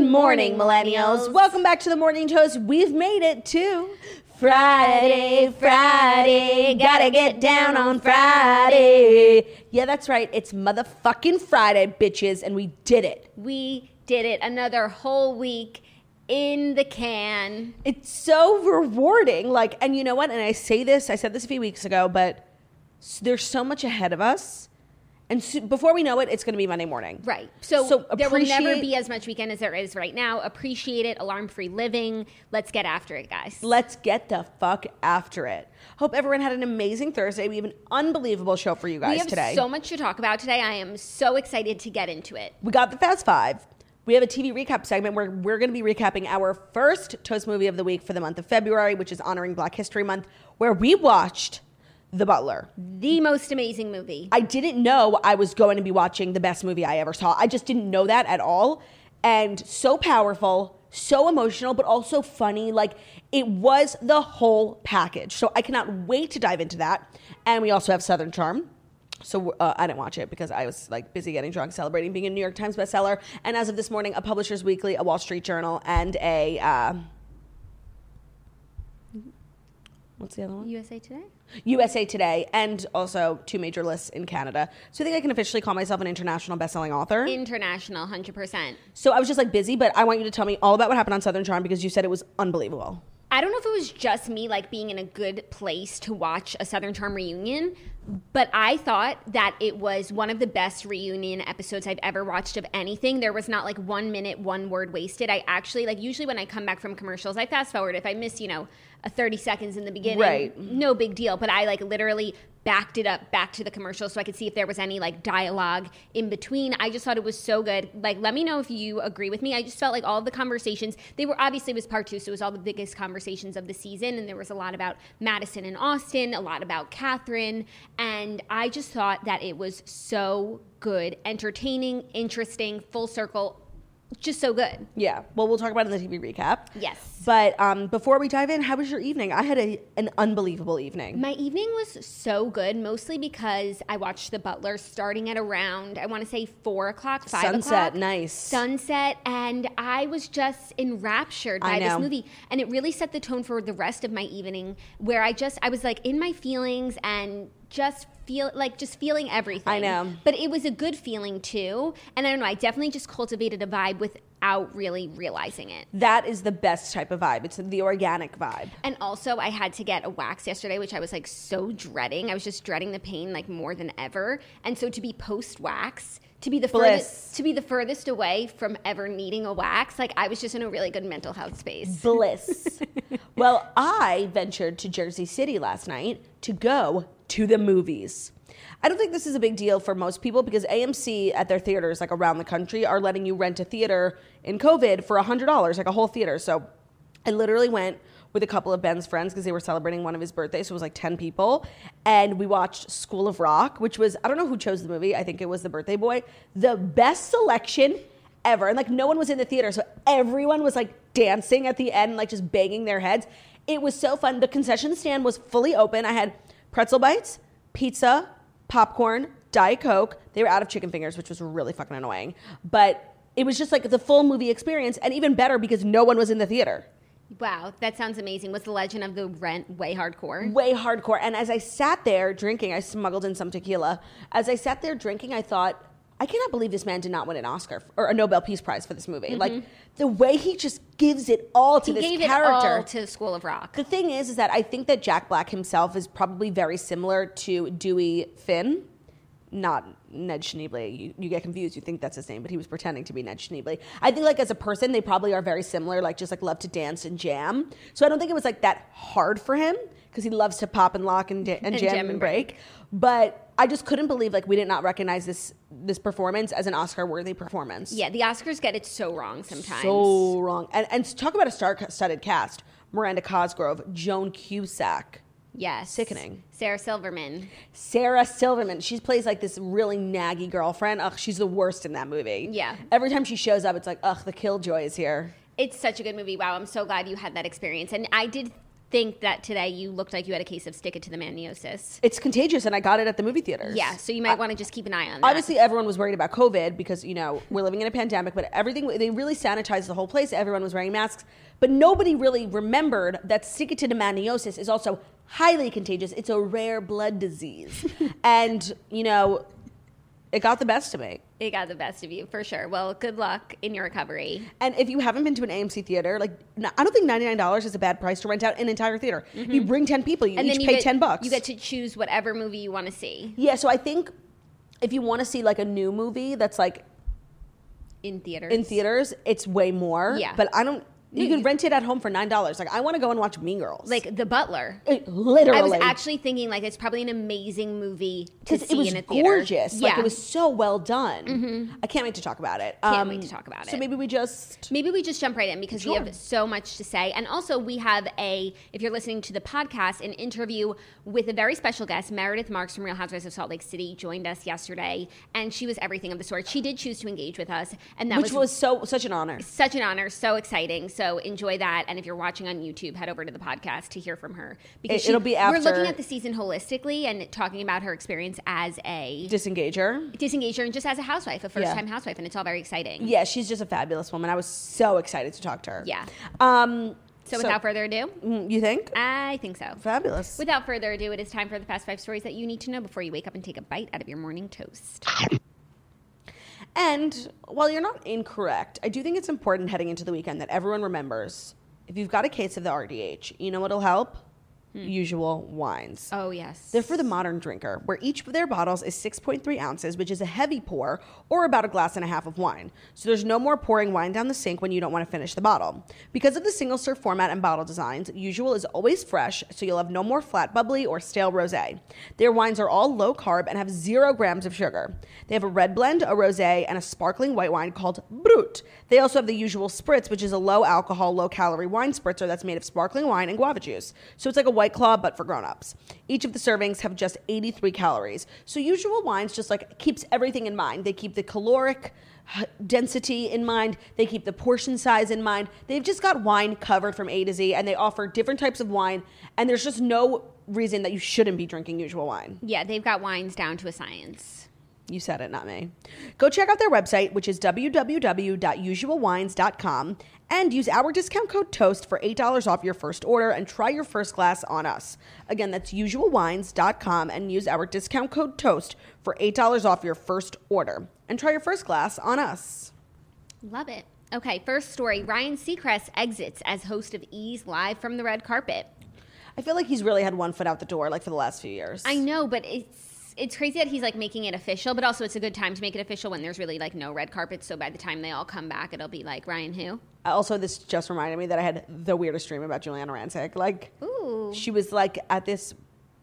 morning, millennials. Welcome back to the Morning Toast. We've made it to Friday, Friday. Gotta get down on Friday. Yeah, that's right. It's motherfucking Friday, bitches, and we did it. We did it. Another whole week in the can. It's so rewarding. Like, and you know what? And I say this, I said this a few weeks ago, but there's so much ahead of us. And so, before we know it, it's going to be Monday morning. Right. So, So there will never be as much weekend as there is right now. Appreciate it. Alarm free living. Let's get after it, guys. Let's get the fuck after it. Hope everyone had an amazing Thursday. We have an unbelievable show for you guys we have today. so much to talk about today. I am so excited to get into it. We got the Fast Five. We have a TV recap segment where we're going to be recapping our first Toast movie of the week for the month of February, which is honoring Black History Month, where we watched The Butler. The most amazing movie. I didn't know I was going to be watching the best movie I ever saw. I just didn't know that at all. And so powerful, so emotional, but also funny. Like it was the whole package. So I cannot wait to dive into that. And we also have Southern Charm. So uh, I didn't watch it because I was like busy getting drunk, celebrating being a New York Times bestseller, and as of this morning, a Publishers Weekly, a Wall Street Journal, and a uh, what's the other one? USA Today? USA Today, and also two major lists in Canada. So I think I can officially call myself an international best-selling author. International, 100%. so I was just like busy, but I want you to tell me all about what happened on Southern Charm because you said it was unbelievable. I don't know if it was just me like being in a good place to watch a Southern Charm reunion, but I thought that it was one of the best reunion episodes I've ever watched of anything. There was not like one minute, one word wasted. I actually like usually when I come back from commercials, I fast forward. If I miss, you know, a 30 seconds in the beginning, Right. no big deal. But I like literally backed it up back to the commercial so I could see if there was any like dialogue in between. I just thought it was so good. Like, let me know if you agree with me. I just felt like all the conversations, they were obviously it was part two, so it was all the biggest conversations of the season. And there was a lot about Madison and Austin, a lot about Catherine. And I just thought that it was so good, entertaining, interesting, full circle, just so good. Yeah. Well, we'll talk about it in the TV recap. Yes. But um, before we dive in, how was your evening? I had a, an unbelievable evening. My evening was so good, mostly because I watched The Butler starting at around, I want to say four o'clock, five Sunset, o'clock. nice. Sunset, and I was just enraptured by this movie. And it really set the tone for the rest of my evening, where I just, I was like in my feelings and just feel like just feeling everything. I know. But it was a good feeling too. And I don't know, I definitely just cultivated a vibe without really realizing it. that is the best type of vibe. It's the organic vibe. And also, I had to get a wax yesterday, which I was like so dreading. I was just dreading the pain like more than ever. And so to be post wax, to be the Bliss. furthest to be the furthest away from ever needing a wax, like I was just in a really good mental health space. bliss. well, I ventured to Jersey City last night to go to the movies. I don't think this is a big deal for most people because AMC at their theaters, like around the country, are letting you rent a theater in COVID for $100, like a whole theater. So I literally went with a couple of Ben's friends because they were celebrating one of his birthdays. So it was like 10 people. And we watched School of Rock, which was, I don't know who chose the movie. I think it was The Birthday Boy. The best selection ever. And like no one was in the theater. So everyone was like dancing at the end, like just banging their heads. It was so fun. The concession stand was fully open. I had pretzel bites, pizza, popcorn, Diet Coke. They were out of chicken fingers, which was really fucking annoying. But it was just like the full movie experience and even better because no one was in the theater. Wow, that sounds amazing. Was the Legend of the Rent way hardcore? way hardcore. And as I sat there drinking, I smuggled in some tequila. As I sat there drinking, I thought, I cannot believe this man did not win an Oscar or a Nobel Peace Prize for this movie. Mm-hmm. Like the way he just gives it all to He this gave character. it all to School of Rock. the thing is, is that I think that Jack Black himself is probably very similar to Dewey Finn, not Ned Schneebly. You, you get confused. You think that's his name, but he was pretending to be Ned Schneebly. I think like as a person, they probably are very similar. Like just like love to dance and jam. So I don't think it was like that hard for him because he loves to pop and lock and, ja- and, jam, and break. But I just couldn't believe like we did not recognize this this performance as an Oscar worthy performance. Yeah, the Oscars get it so wrong sometimes. So wrong. And and talk about a star-studded cast: Miranda Cosgrove, Joan Cusack. yes. Sickening. Sarah Silverman. Sarah Silverman. She plays like this really naggy girlfriend. Ugh, she's the worst in that movie. Yeah. Every time she shows up, it's like, ugh, the killjoy is here. It's such a good movie. Wow, I'm so glad you had that experience. And I did think that today you looked like you had a case of stick it to the maniosis. It's contagious, and I got it at the movie theaters. Yeah, so you might want to just keep an eye on that. Obviously, everyone was worried about COVID because you know we're living in a pandemic, but everything they really sanitized the whole place. Everyone was wearing masks, but nobody really remembered that stick it to the maniosis is also highly contagious. It's a rare blood disease, and you know it got the best of me. it got the best of you for sure. Well, good luck in your recovery. And if you haven't been to an AMC theater, like I don't think ninety nine dollars is a bad price to rent out an entire theater. You bring ten people, you Mm-hmm. And each you pay get, ten bucks. You get to choose whatever movie you want to see yeah. So I think if you want to see like a new movie that's like in theaters. in theaters, it's way more. Yeah. But I don't. You can you- rent it at home for nine dollars. Like I want to go and watch Mean Girls. Like The Butler. It- literally. I was actually thinking like it's probably an amazing movie to see it was in a theater. gorgeous. Yeah. Like it was so well done. Mm-hmm. I can't wait to talk about it. Can't um, wait to talk about it. So maybe we just. Maybe we just jump right in because we have so much to say. And also, we have a, if you're listening to the podcast, an interview with a very special guest. Meredith Marks from Real Housewives of Salt Lake City joined us yesterday, and she was everything of the sort. She did choose to engage with us, and that Which was so such an honor. such an honor, so exciting. So enjoy that. And if you're watching on YouTube, head over to the podcast to hear from her It- it'll be We're looking at the season holistically and talking about her experience as a Disengager. disengager and just as a housewife, a first time housewife, and it's all very exciting. Yeah, she's just a fabulous woman. I was so excited to talk to her. Yeah. Um. So, without further ado, mm, you think? I think so. Fabulous. Without further ado, it is time for the fast five stories that you need to know before you wake up and take a bite out of your morning toast. And while you're not incorrect, I do think it's important heading into the weekend that everyone remembers if you've got a case of the RDH, you know what'll help? Hmm. Usual wines. Oh yes, They're for the modern drinker, where each of their bottles is 6.3 ounces, which is a heavy pour, or about a glass and a half of wine. So there's no more pouring wine down the sink when you don't want to finish the bottle. Because of the single serve format and bottle designs, Usual is always fresh, so you'll have no more flat bubbly or stale rosé. Their wines are all low carb and have zero grams of sugar. They have a red blend, a rosé, and a sparkling white wine called Brut. They also have the Usual Spritz, which is a low alcohol, low calorie wine spritzer that's made of sparkling wine and guava juice. So it's like a White Claw, but for grown-ups. Each of the servings have just 83 calories. So Usual Wines just like keeps everything in mind. They keep the caloric uh, density in mind. They keep the portion size in mind. They've just got wine covered from A to Z, and they offer different types of wine. And there's just no reason that you shouldn't be drinking Usual Wine. yeah, they've got wines down to a science. You said it, not me. Go check out their website, which is www.usualwines.com, and use our discount code TOAST for $8 off your first order and try your first glass on us. Again, that's usualwines.com and use our discount code TOAST for $8 off your first order and try your first glass on us. Love it. Okay, first story: Ryan Seacrest exits as host of E's Live from the red carpet. I feel like he's really had one foot out the door like for the last few years. I know, but it's it's crazy that he's like making it official, but also it's a good time to make it official when there's really like no red carpet. So by the time they all come back, it'll be like Ryan who? Also, this just reminded me that I had the weirdest dream about Giuliana Rancic. Like, Ooh. she was like at this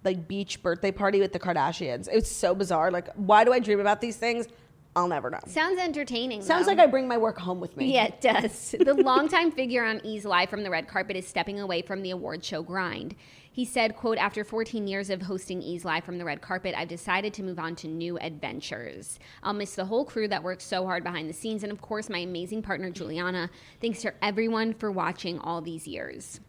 like beach birthday party with the Kardashians. It was so bizarre. Like, why do I dream about these things? I'll never know. Sounds entertaining. Sounds though. like I bring my work home with me. Yeah, it does. the longtime figure on E's Live from the red carpet is stepping away from the award show grind. He said, quote, after 14 years of hosting E's Live from the red carpet, I've decided to move on to new adventures. I'll miss the whole crew that worked so hard behind the scenes, and of course, my amazing partner, Giuliana. Thanks to everyone for watching all these years.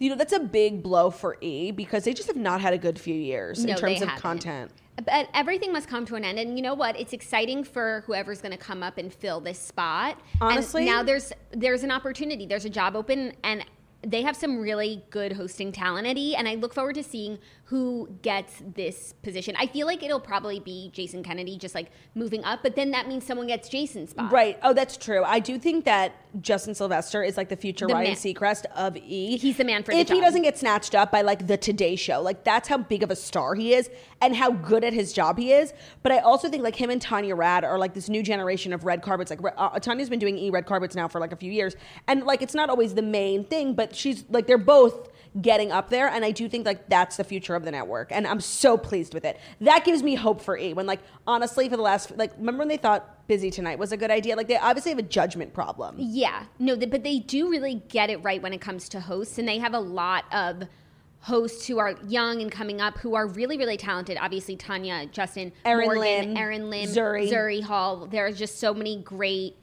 You know, that's a big blow for E because they just have not had a good few years No, in terms of haven't. content. But everything must come to an end. And you know what? It's exciting for whoever's going to come up and fill this spot. Honestly? and now there's there's an opportunity. There's a job open, and they have some really good hosting talent at E. And I look forward to seeing who gets this position. I feel like it'll probably be Jason Kennedy just like moving up, but then that means someone gets Jason's spot. Right. Oh, that's true. I do think that Justin Sylvester is like the future The Ryan man. Seacrest of E. He's the man for the If he doesn't get snatched up by like the Today Show, like that's how big of a star he is and how good at his job he is. But I also think like him and Tanya Rad are like this new generation of red carpets. Like uh, Tanya's been doing E red carpets now for like a few years, and like it's not always the main thing, but she's like they're both getting up there and i do think like that's the future of the network and i'm so pleased with it that gives me hope for e when like honestly for the last like remember when they thought busy tonight was a good idea like they obviously have a judgment problem Yeah, no, but they do really get it right when it comes to hosts, and they have a lot of hosts who are young and coming up who are really, really talented. Obviously, Tanya, Justin, Erin Morgan, Lim, Erin Lim, Zuri. Zuri Hall. There's just so many great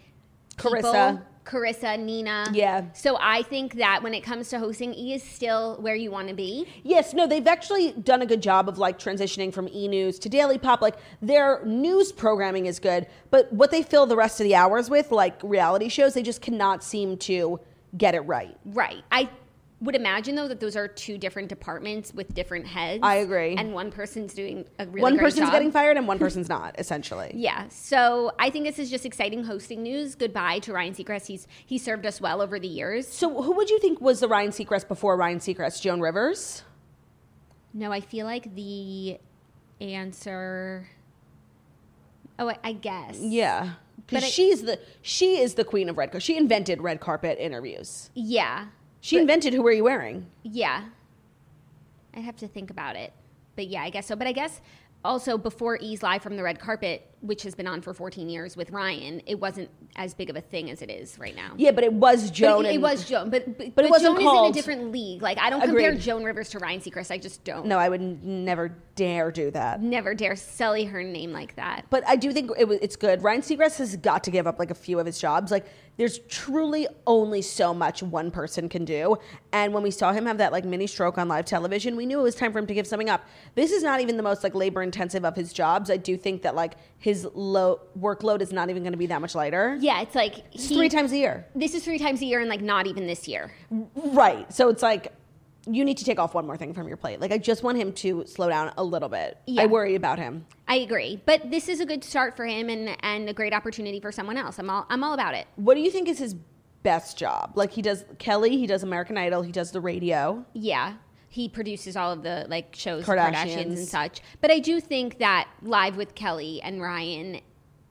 people. Carissa. Nina. Yeah. So I think that when it comes to hosting, E is still where you want to be. Yes, no, they've actually done a good job of like transitioning from e news to Daily Pop. Like their news programming is good, but what they fill the rest of the hours with, like reality shows, they just cannot seem to get it right. Right. I would imagine though that those are two different departments with different heads. I agree. And one person's doing a really one person's job. getting fired and one person's not, essentially. Yeah, so I think this is just exciting hosting news. Goodbye to Ryan Seacrest. He's he served us well over the years. So who would you think was the Ryan Seacrest before Ryan Seacrest? Joan Rivers? No, I feel like the answer. Oh, I, I guess. Yeah. Because she's the she is the queen of red carpet. She invented red carpet interviews. Yeah, She invented who are you wearing? yeah. I'd have to think about it, but yeah, I guess so. But I guess also before E's Live from the red carpet, which has been on for 14 years with Ryan, it wasn't as big of a thing as it is right now. Yeah, but it was Joan. it, it was Joan, but but, But it but wasn't Joan is in a different league. Like I don't compare Joan Rivers to Ryan Seacrest. I just don't. No, I would never dare do that. never dare sully her name like that. But I do think it it's good. Ryan Seacrest has got to give up like a few of his jobs. Like there's truly only so much one person can do. And when we saw him have that like mini stroke on live television, we knew it was time for him to give something up. This is not even the most like labor intensive of his jobs. I do think that like his low workload is not even going to be that much lighter. Yeah, it's like he- three times a year. This is three times a year, and like not even this year. Right. So it's like you need to take off one more thing from your plate. Like I just want him to slow down a little bit. Yeah. I worry about him. I agree, but this is a good start for him and and a great opportunity for someone else. I'm all I'm all about it. What do you think is his best job? Like he does Kelly, he does American Idol, he does the radio. Yeah. He produces all of the like shows, Kardashians. Kardashians. and such. But I do think that Live with Kelly and Ryan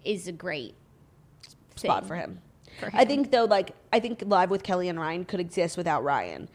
is a great spot for him. for I think though, like I think Live with Kelly and Ryan could exist without Ryan.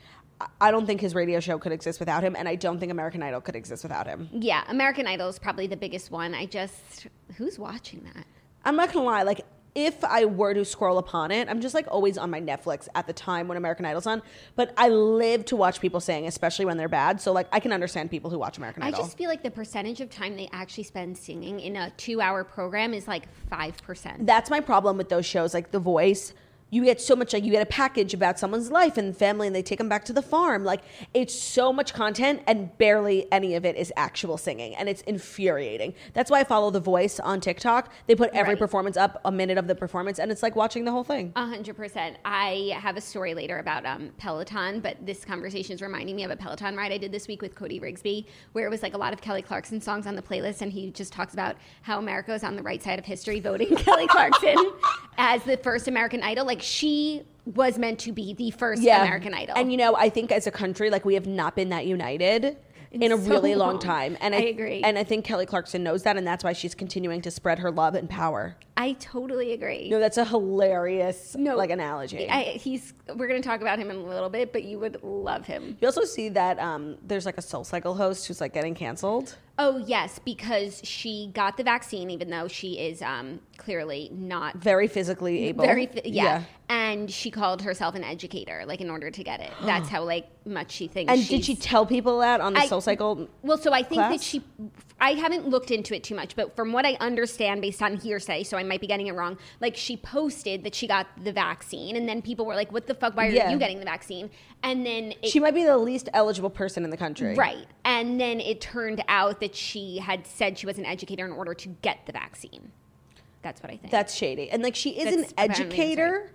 I don't think his radio show could exist without him, and I don't think American Idol could exist without him. Yeah, American Idol is probably the biggest one. I just who's watching that? I'm not gonna lie, like if I were to scroll upon it, I'm just like always on my Netflix at the time when American Idol's on. But I live to watch people sing, especially when they're bad. So like I can understand people who watch American Idol. I just feel like the percentage of time they actually spend singing in a two-hour program is like five percent. that's my problem with those shows like the voice you get so much like you get a package about someone's life and family and they take them back to the farm like it's so much content and barely any of it is actual singing and it's infuriating that's why i follow the voice on tiktok they put every Right. performance up a minute of the performance and it's like watching the whole thing A hundred percent. I have a story later about um, Peloton, but this conversation is reminding me of a Peloton ride I did this week with Cody Rigsby, where it was like a lot of Kelly Clarkson songs on the playlist, and he just talks about how America is on the right side of history, voting Kelly Clarkson as the first American Idol. Like she was meant to be the first American Idol. and you know i think as a country like we have not been that united in a so really long long. time and I agree. and i think kelly clarkson knows that and that's why she's continuing to spread her love and power I totally agree. no that's a hilarious No, like analogy I, he's. We're going to talk about him in a little bit, but you would love him. You also see that um, there's like a Soul Cycle host who's like getting canceled. Oh yes, because she got the vaccine, even though she is um, clearly not Very physically able. very. Fi- yeah. and she called herself an educator, like in order to get it. That's how like much she thinks. And did she tell people that on the I- Soul Cycle? Well, so I think that she. I haven't looked into it too much, but from what I understand based on hearsay, so I might be getting it wrong. Like she posted that she got the vaccine, and then people were like, "What the fuck? Why are Yeah. you getting the vaccine?" And then it, She might be the least eligible person in the country. Right. And then it turned out that she had said she was an educator in order to get the vaccine. That's what I think. That's shady. And like she is That's an educator,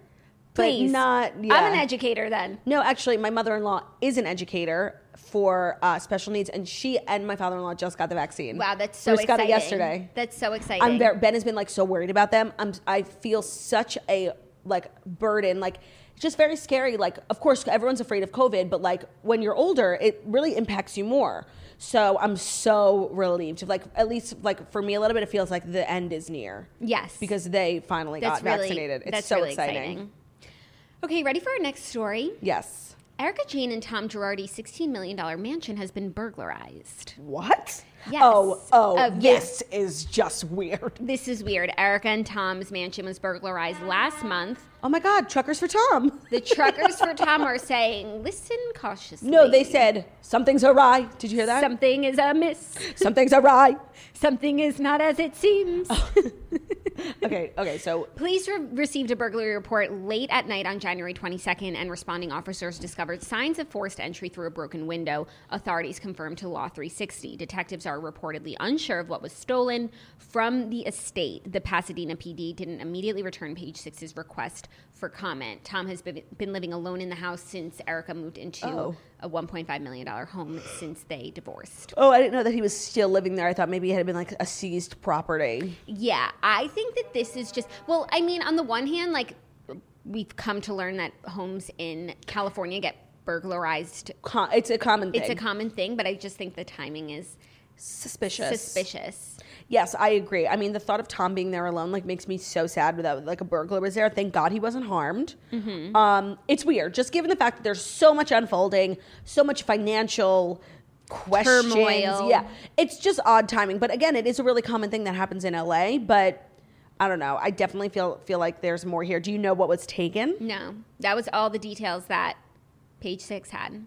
Please. not. I'm an educator then. No, actually, my mother-in-law is an educator for uh, special needs, and she and my father-in-law just got the vaccine. Wow, that's so Bruce exciting. got it yesterday. That's so exciting. I'm very, Ben has been like so worried about them. I'm I feel such a like burden, like it's just very scary. Like of course everyone's afraid of COVID, but like when you're older, it really impacts you more. So I'm so relieved. Like at least like for me a little bit, it feels like the end is near. Yes. because they finally that's got really, vaccinated. It's so really exciting. exciting. Okay, ready for our next story? Yes. Erika Jayne and Tom Girardi's $16 million mansion has been burglarized. What? Yes. Oh, oh, Uh, this is just weird. This is weird. Erika and Tom's mansion was burglarized last month. Oh my God, truckers for Tom. The truckers for Tom are saying, listen cautiously. No, they said something's awry. Did you hear that? something is amiss. something's awry. Something is not as it seems. Okay, okay, so Police re- received a burglary report late at night on January 22nd, and responding officers discovered signs of forced entry through a broken window. Authorities confirmed to Law 360. Detectives are reportedly unsure of what was stolen from the estate. The Pasadena PD didn't immediately return Page Six's request for comment. Tom has been, been living alone in the house since Erika moved into Oh. a $1.5 million home since they divorced. Oh, I didn't know that he was still living there. I thought maybe it had been like a seized property. Yeah, I think that this is just well, I mean, on the one hand, like we've come to learn that homes in California get burglarized. It's a common thing. It's a common thing, but I just think the timing is suspicious. suspicious. Yes, I agree. I mean, the thought of Tom being there alone like makes me so sad. Without like a burglar was there. Thank God he wasn't harmed. Mm-hmm. Um, it's weird, just given the fact that there's so much unfolding, so much financial questions. Turmoil. Yeah, it's just odd timing. But again, it is a really common thing that happens in LA. But I don't know. I definitely feel feel like there's more here. Do you know what was taken? No, that was all the details that Page Six had.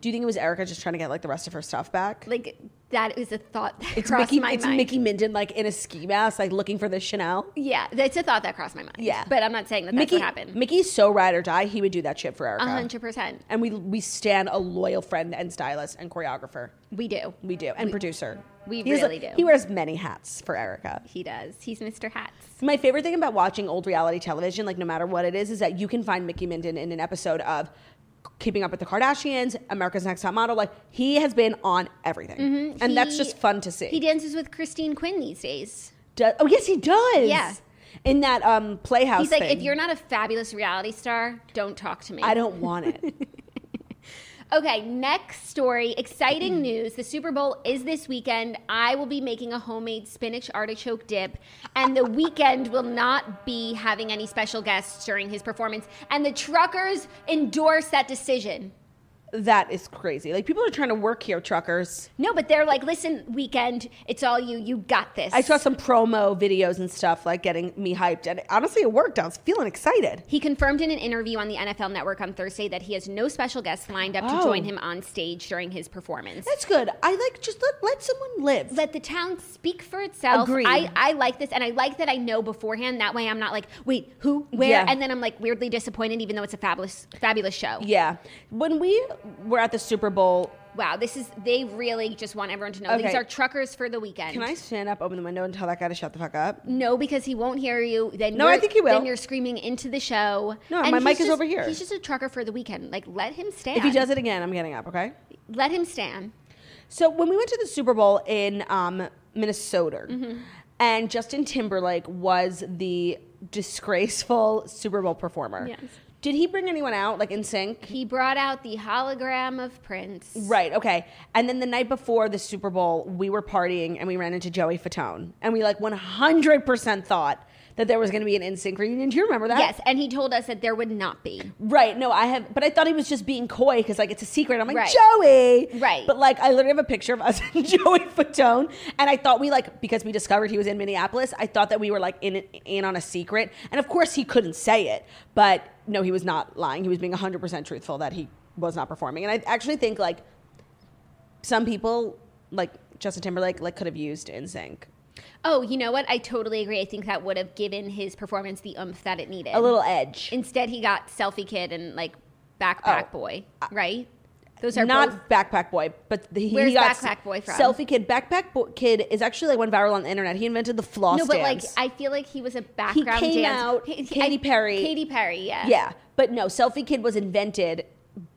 Do you think it was Erika just trying to get like the rest of her stuff back? Like that is a thought that It's crossed Mickey. my It's mind. Mickey Minden like in a ski mask, like looking for the Chanel. Yeah, that's a thought that crossed my mind. Yeah. but I'm not saying that that's Mickey, what happened. Mickey's so ride or die. He would do that shit for Erika. A hundred percent, And we we stand a loyal friend and stylist and choreographer. we do. We do and producer. we He has a- really do. He wears many hats for Erika. He does. He's Mr. Hats. My favorite thing about watching old reality television, like no matter what it is, is that you can find Mickey Minden in an episode of Keeping Up with the Kardashians, America's Next Top Model. Like he has been on everything, and that's just fun to see. He dances with Christine Quinn these days. Do- oh yes, he does. Yeah. In that um, Playhouse. He's like, thing. if you're not a fabulous reality star, don't talk to me. I don't want it. Okay, next story. Exciting mm-hmm. news. The Super Bowl is this weekend. I will be making a homemade spinach artichoke dip, and the Weeknd will not be having any special guests during his performance. And the truckers endorse that decision. That is crazy. Like people are trying to work here, truckers. No, but they're like, listen, Weeknd, it's all you. You got this. I saw some promo videos and stuff like getting me hyped, and honestly, it worked. I was feeling excited. He confirmed in an interview on the NFL Network on Thursday that he has no special guests lined up to Oh. join him on stage during his performance. That's good. I like just let let someone live. let the town speak for itself. Agreed. I, I like this, and I like that I know beforehand. That way, I'm not like, wait, who, where, Yeah. and then I'm like weirdly disappointed, even though it's a fabulous, fabulous show. yeah, when we were at the Super Bowl, Wow, this is they really just want everyone to know these are truckers for the weekend. can I stand up, open the window, and tell that guy to shut the fuck up? No, because he won't hear you. Then No, I you're- think he will. Then you're screaming into the show. No, And my he's mic is just- over here. He's just a trucker for the weekend. Like, let him stand. If he does it again, I'm getting up. Okay. let him stand. So when we went to the Super Bowl in um, Minnesota, Mm-hmm. and Justin Timberlake was the disgraceful Super Bowl performer. Yes. Did he bring anyone out like NSYNC? He brought out the hologram of Prince. Right. Okay. And then the night before the Super Bowl, we were partying and we ran into Joey Fatone, and we like 100% thought that there was going to be an NSYNC reunion. Do you remember that? Yes, and he told us that there would not be. Right. No, I have, but I thought he was just being coy because like it's a secret. I'm like Right. Joey. Right. But like I literally have a picture of us and Joey Fatone, and I thought we like because we discovered he was in Minneapolis. I thought that we were like in in on a secret, and of course he couldn't say it, but no, he was not lying. He was being 100 percent truthful that he was not performing, and I actually think like some people like Justin Timberlake like could have used NSYNC Oh, you know what? I totally agree. I think that would have given his performance the oomph that it needed. a little edge. Instead, he got selfie kid and like backpack Oh. boy, right? Those are not backpack boy, but the, he Where's got Backpack Boy from? Selfie kid. Backpack Bo- kid is actually like went viral on the internet. He invented the floss No, but like. I feel like he was a background came dance. out, He- he- Katy Perry. Katy Perry, yeah. Yeah, but no, Selfie Kid was invented.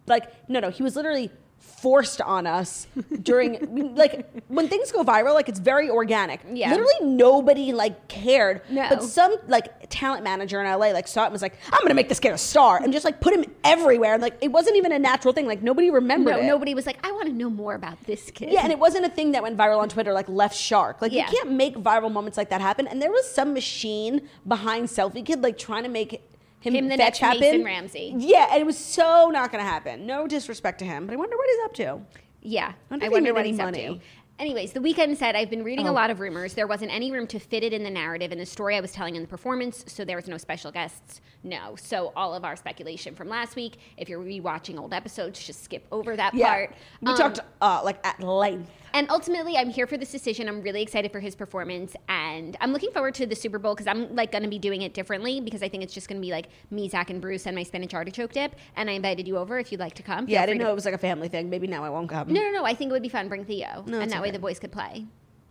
Like, no, no, he was literally forced on us during like when things go viral like it's very organic Yeah. literally nobody like cared No. but some like talent manager in la like saw it and was like i'm gonna make this kid a star and just like put him everywhere and like it wasn't even a natural thing like nobody remembered No, it nobody was like, I want to know more about this kid. yeah, and it wasn't a thing that went viral on Twitter like left shark. Like Yeah. you can't make viral moments like that happen. And there was some machine behind Selfie Kid like trying to make him, Him the next happen. Mason Ramsey. Yeah, and it was so not going to happen. No disrespect to him, but I wonder what he's up to. Yeah, wonder I wonder what he's money. up to. Anyways, the Weeknd said I've been reading a Oh. lot of rumors. There wasn't any room to fit it in the narrative and the story I was telling in the performance, so there was no special guests. No, so all of our speculation from last week. If you're rewatching old episodes, just skip over that Yeah, part. we Um, talked uh, like at length. And ultimately, I'm here for this decision. I'm really excited for his performance, and I'm looking forward to the Super Bowl because I'm like going to be doing it differently because I think it's just going to be like me, Zach, and Bruce and my spinach artichoke dip. And I invited you over if you'd like to come. Yeah, I didn't to- know it was like a family thing. Maybe now I won't come. No, no, no. I think it would be fun. Bring Theo, No, and that way the boys could play.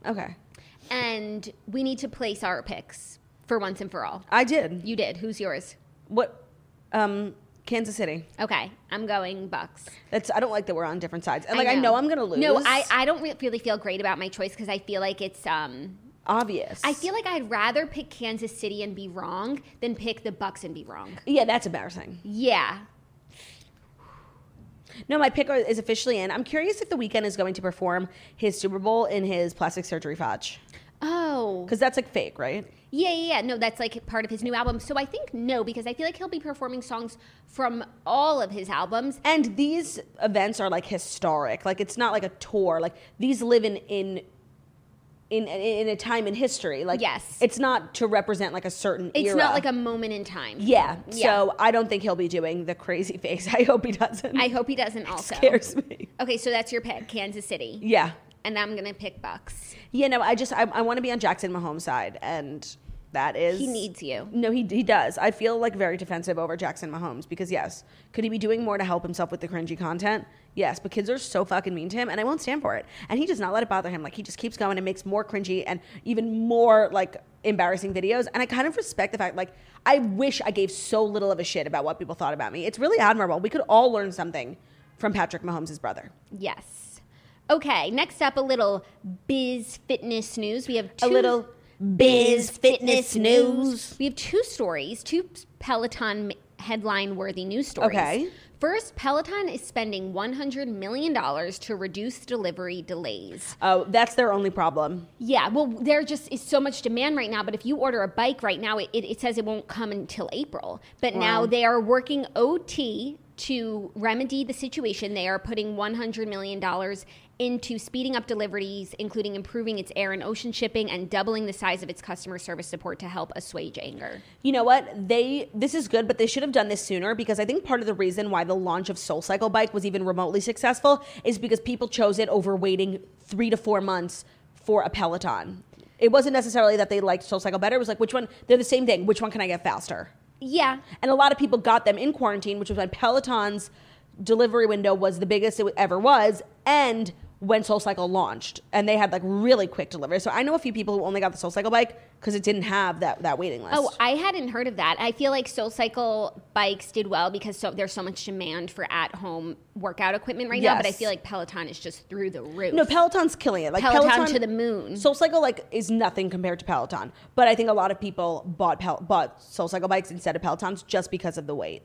Okay, And we need to place our picks for once and for all. I did. You did. Who's yours? What? Um, Kansas City. Okay, I'm going Bucs. That's. I don't like that we're on different sides. And like I know, I'm gonna lose. No, I, I don't re- really feel great about my choice because I feel like it's um obvious. I feel like I'd rather pick Kansas City and be wrong than pick the Bucs and be wrong. Yeah, that's embarrassing. Yeah. No, my pick is officially in. I'm curious if the Weeknd is going to perform his Super Bowl in his plastic surgery fudge. Oh. Because that's like fake, right? Yeah, yeah, yeah. No, that's like part of his new album. So I think no, because I feel like he'll be performing songs from all of his albums. And these events are like historic. Like it's not like a tour. Like these live in in in in a time in history. Like Yes. it's not to represent like a certain It's era. not like a moment in time. yeah. Yeah. So I don't think he'll be doing the crazy face. I hope he doesn't. I hope he doesn't also. scares me. Okay, so that's your pick, Kansas City. Yeah. And I'm gonna pick Bucs. Yeah. No, I just I, I want to be on Jackson Mahomes' side, and that is He needs you. No, he, he does. I feel like very defensive over Jackson Mahomes because yes, could he be doing more to help himself with the cringy content? Yes, but kids are so fucking mean to him, and I won't stand for it. And he does not let it bother him. Like he just keeps going and makes more cringy and even more like embarrassing videos. And I kind of respect the fact like I wish I gave so little of a shit about what people thought about me. It's really admirable. We could all learn something from Patrick Mahomes' brother. Yes. Okay, next up, a little biz fitness news. We have two A little biz fitness news. We have two stories, two Peloton headline worthy news stories. Okay. First, Peloton is spending $100 million to reduce delivery delays. Oh, that's their only problem. Yeah, well, there just is so much demand right now. But if you order a bike right now, it, it, it says it won't come until April. But now they are working OT to remedy the situation. They are putting $100 million into speeding up deliveries, including improving its air and ocean shipping and doubling the size of its customer service support to help assuage anger. You know what? They this is good, but they should have done this sooner because I think part of the reason why the launch of Soul Cycle Bike was even remotely successful is because people chose it over waiting three to four months for a Peloton. It wasn't necessarily that they liked Soul Cycle better. It was like which one? They're the same thing. Which one can I get faster? Yeah, And a lot of people got them in quarantine, which was when Peloton's delivery window was the biggest it ever was, and when Soul Cycle launched, and they had like really quick delivery. So I know a few people who only got the Soul Cycle bike because it didn't have that that waiting list. Oh, I hadn't heard of that. I feel like SoulCycle bikes did well because so, there's so much demand for at-home workout equipment right now. But I feel like Peloton is just through the roof. No, Peloton's killing it. Like Peloton to the moon. Soul Cycle like is nothing compared to Peloton, but I think a lot of people bought Pel- bought Soul Cycle bikes instead of Pelotons just because of the weight,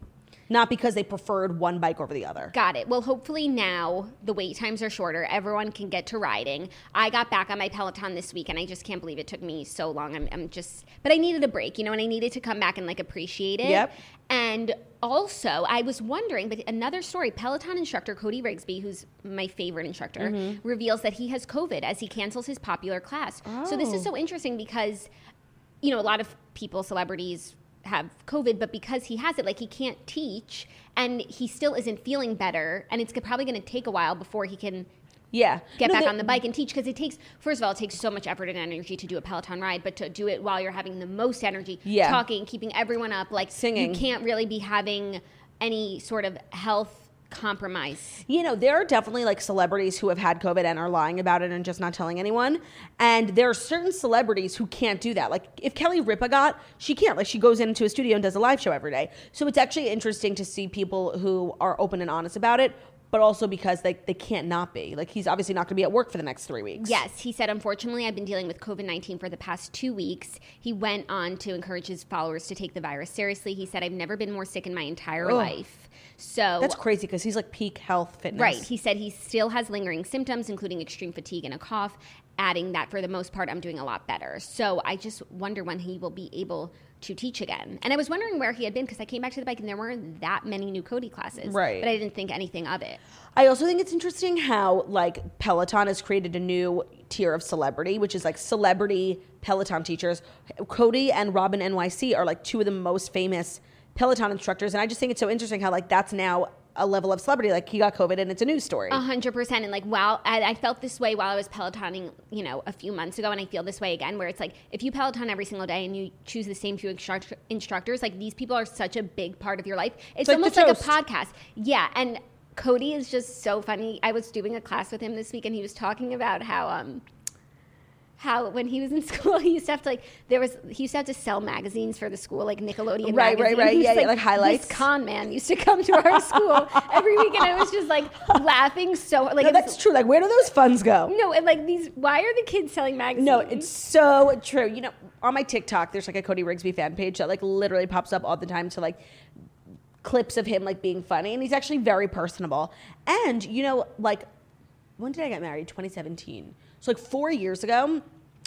not because they preferred one bike over the other. Got it. Well, hopefully now the wait times are shorter. Everyone can get to riding. I got back on my Peloton this week, and I just can't believe it took me so long. I'm, I'm just, but I needed a break, you know, and I needed to come back and like appreciate it. Yep. And also, I was wondering, but another story Peloton instructor Cody Rigsby, who's my favorite instructor, Mm-hmm. reveals that he has COVID as he cancels his popular class. So this is Oh. so interesting because, you know, a lot of people, celebrities, have COVID, but because he has it, like he can't teach and he still isn't feeling better. And it's probably going to take a while before he can Yeah, get No, back on the bike and teach because it takes first of all it takes so much effort and energy to do a peloton ride but to do it while you're having the most energy Yeah. talking keeping everyone up like Singing. you can't really be having any sort of health compromise. You know, there are definitely like celebrities who have had COVID and are lying about it and just not telling anyone. And there are certain celebrities who can't do that. Like if Kelly Ripa got, she can't. Like she goes into a studio and does a live show every day. So it's actually interesting to see people who are open and honest about it, but also because they, they can't not be. Like he's obviously not going to be at work for the next three weeks. Yes, he said, unfortunately, I've been dealing with COVID 19 for the past two weeks. He went on to encourage his followers to take the virus seriously. He said, I've never been more sick in my entire life. So That's crazy because he's like peak health fitness. Right. He said he still has lingering symptoms, including extreme fatigue and a cough, adding that for the most part, I'm doing a lot better. So I just wonder when he will be able to teach again. And I was wondering where he had been because I came back to the bike and there weren't that many new Cody classes. Right. But I didn't think anything of it. I also think it's interesting how like Peloton has created a new tier of celebrity, which is like celebrity Peloton teachers. Cody and Robin NYC are like two of the most famous Peloton instructors, and I just think it's so interesting how like that's now a level of celebrity. Like he got COVID, and it's a news story. A hundred percent. And like, wow, I, I felt this way while I was Pelotoning, you know, a few months ago, and I feel this way again, where it's like if you Peloton every single day and you choose the same few instruct- instructors, like these people are such a big part of your life. It's like almost the like a podcast. Yeah, and Cody is just so funny. I was doing a class with him this week, and he was talking about how um how when he was in school he used to have to like there was he used to have to sell magazines for the school like Nickelodeon Right, right, magazine. right. Was Yeah, yeah, like highlights. This con man used to come to our school every week, and I was just like laughing so like no, that's true. Like where do those funds go? no, and like these, why are the kids selling magazines? No, it's so true. You know, on my TikTok, there's like a Cody Rigsby fan page that like literally pops up all the time to like clips of him like being funny, and he's actually very personable. And you know, like when did I get married? 2017. So like four years ago.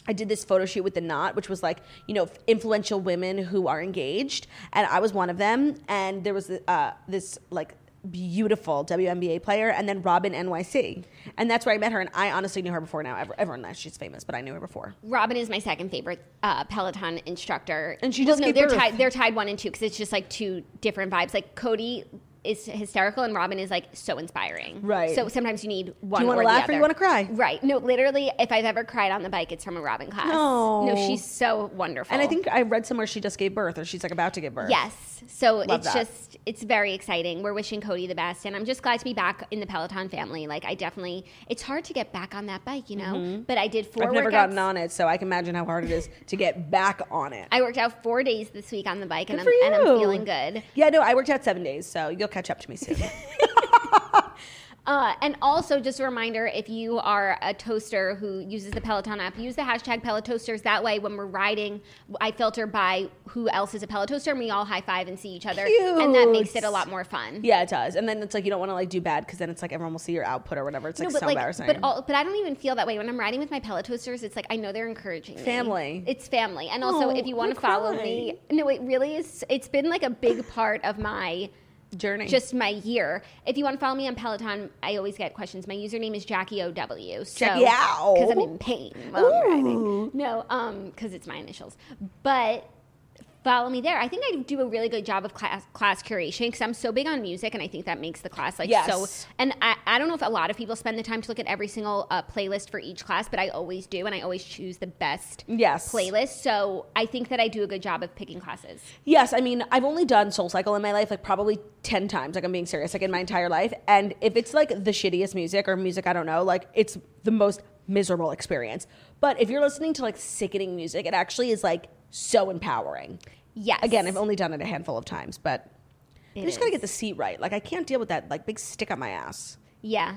I did this photo shoot with the Knot, which was like, you know, influential women who are engaged, and I was one of them. And there was uh, this like beautiful WNBA player, and then Robin NYC, and that's where I met her. And I honestly knew her before now. Ever- Everyone knows she's famous, but I knew her before. Robin is my second favorite uh, Peloton instructor, And she well, just no, gave they're tied. They're tied one and two because it's just like two different vibes. Like Cody is hysterical and Robin is like so inspiring. Right. So sometimes you need one. Do you wanna laugh or you wanna cry? Right. No, literally, if I've ever cried on the bike, it's from a Robin class. No. No, she's so wonderful. And I think I read somewhere she just gave birth, or she's like about to give birth. Yes. So Love it's that. just it's very exciting. We're wishing Cody the best and I'm just glad to be back in the Peloton family. Like I definitely it's hard to get back on that bike, you know? But I did 4 Mm-hmm. I've never workouts. gotten on it, so I can imagine how hard it is to get back on it. I worked out 4 days this week on the bike and I'm and I'm feeling good. Yeah, no, I worked out seven days, so you'll catch up to me soon. Uh, and also, just a reminder if you are a toaster who uses the Peloton app, use the hashtag Pelotoasters. That way, when we're riding, I filter by who else is a Pelotoaster and we all high five and see each other. And that makes it a lot more fun. yeah, it does. And then it's like you don't want to like do bad because then it's like everyone will see your output or whatever. It's like No, so like, embarrassing. but all, but I don't even feel that way when I'm riding with my Pelotoasters. It's like I know they're encouraging me. Family. It's family, and also Oh, if you want to follow me, no, it really is. It's been like a big part of my Journey. just my year. If you want to follow me on Peloton, I always get questions. My username is Jackie OW. So, Jackie Because I'm in pain while I'm No, um, because it's my initials. But follow me there. I think I do a really good job of class class curation because I'm so big on music, and I think that makes the class like Yes. so. And I, I don't know if a lot of people spend the time to look at every single uh, playlist for each class, but I always do, and I always choose the best Yes. playlist. So I think that I do a good job of picking classes. Yes, I mean, I've only done Soul Cycle in my life like probably 10 times, like I'm being serious, like in my entire life. And if it's like the shittiest music or music I don't know, like it's the most miserable experience. But if you're listening to like sickening music, it actually is like so empowering. Yes. Again, I've only done it a handful of times, but I just gotta get the seat right. Like I can't deal with that like big stick on my ass. Yeah,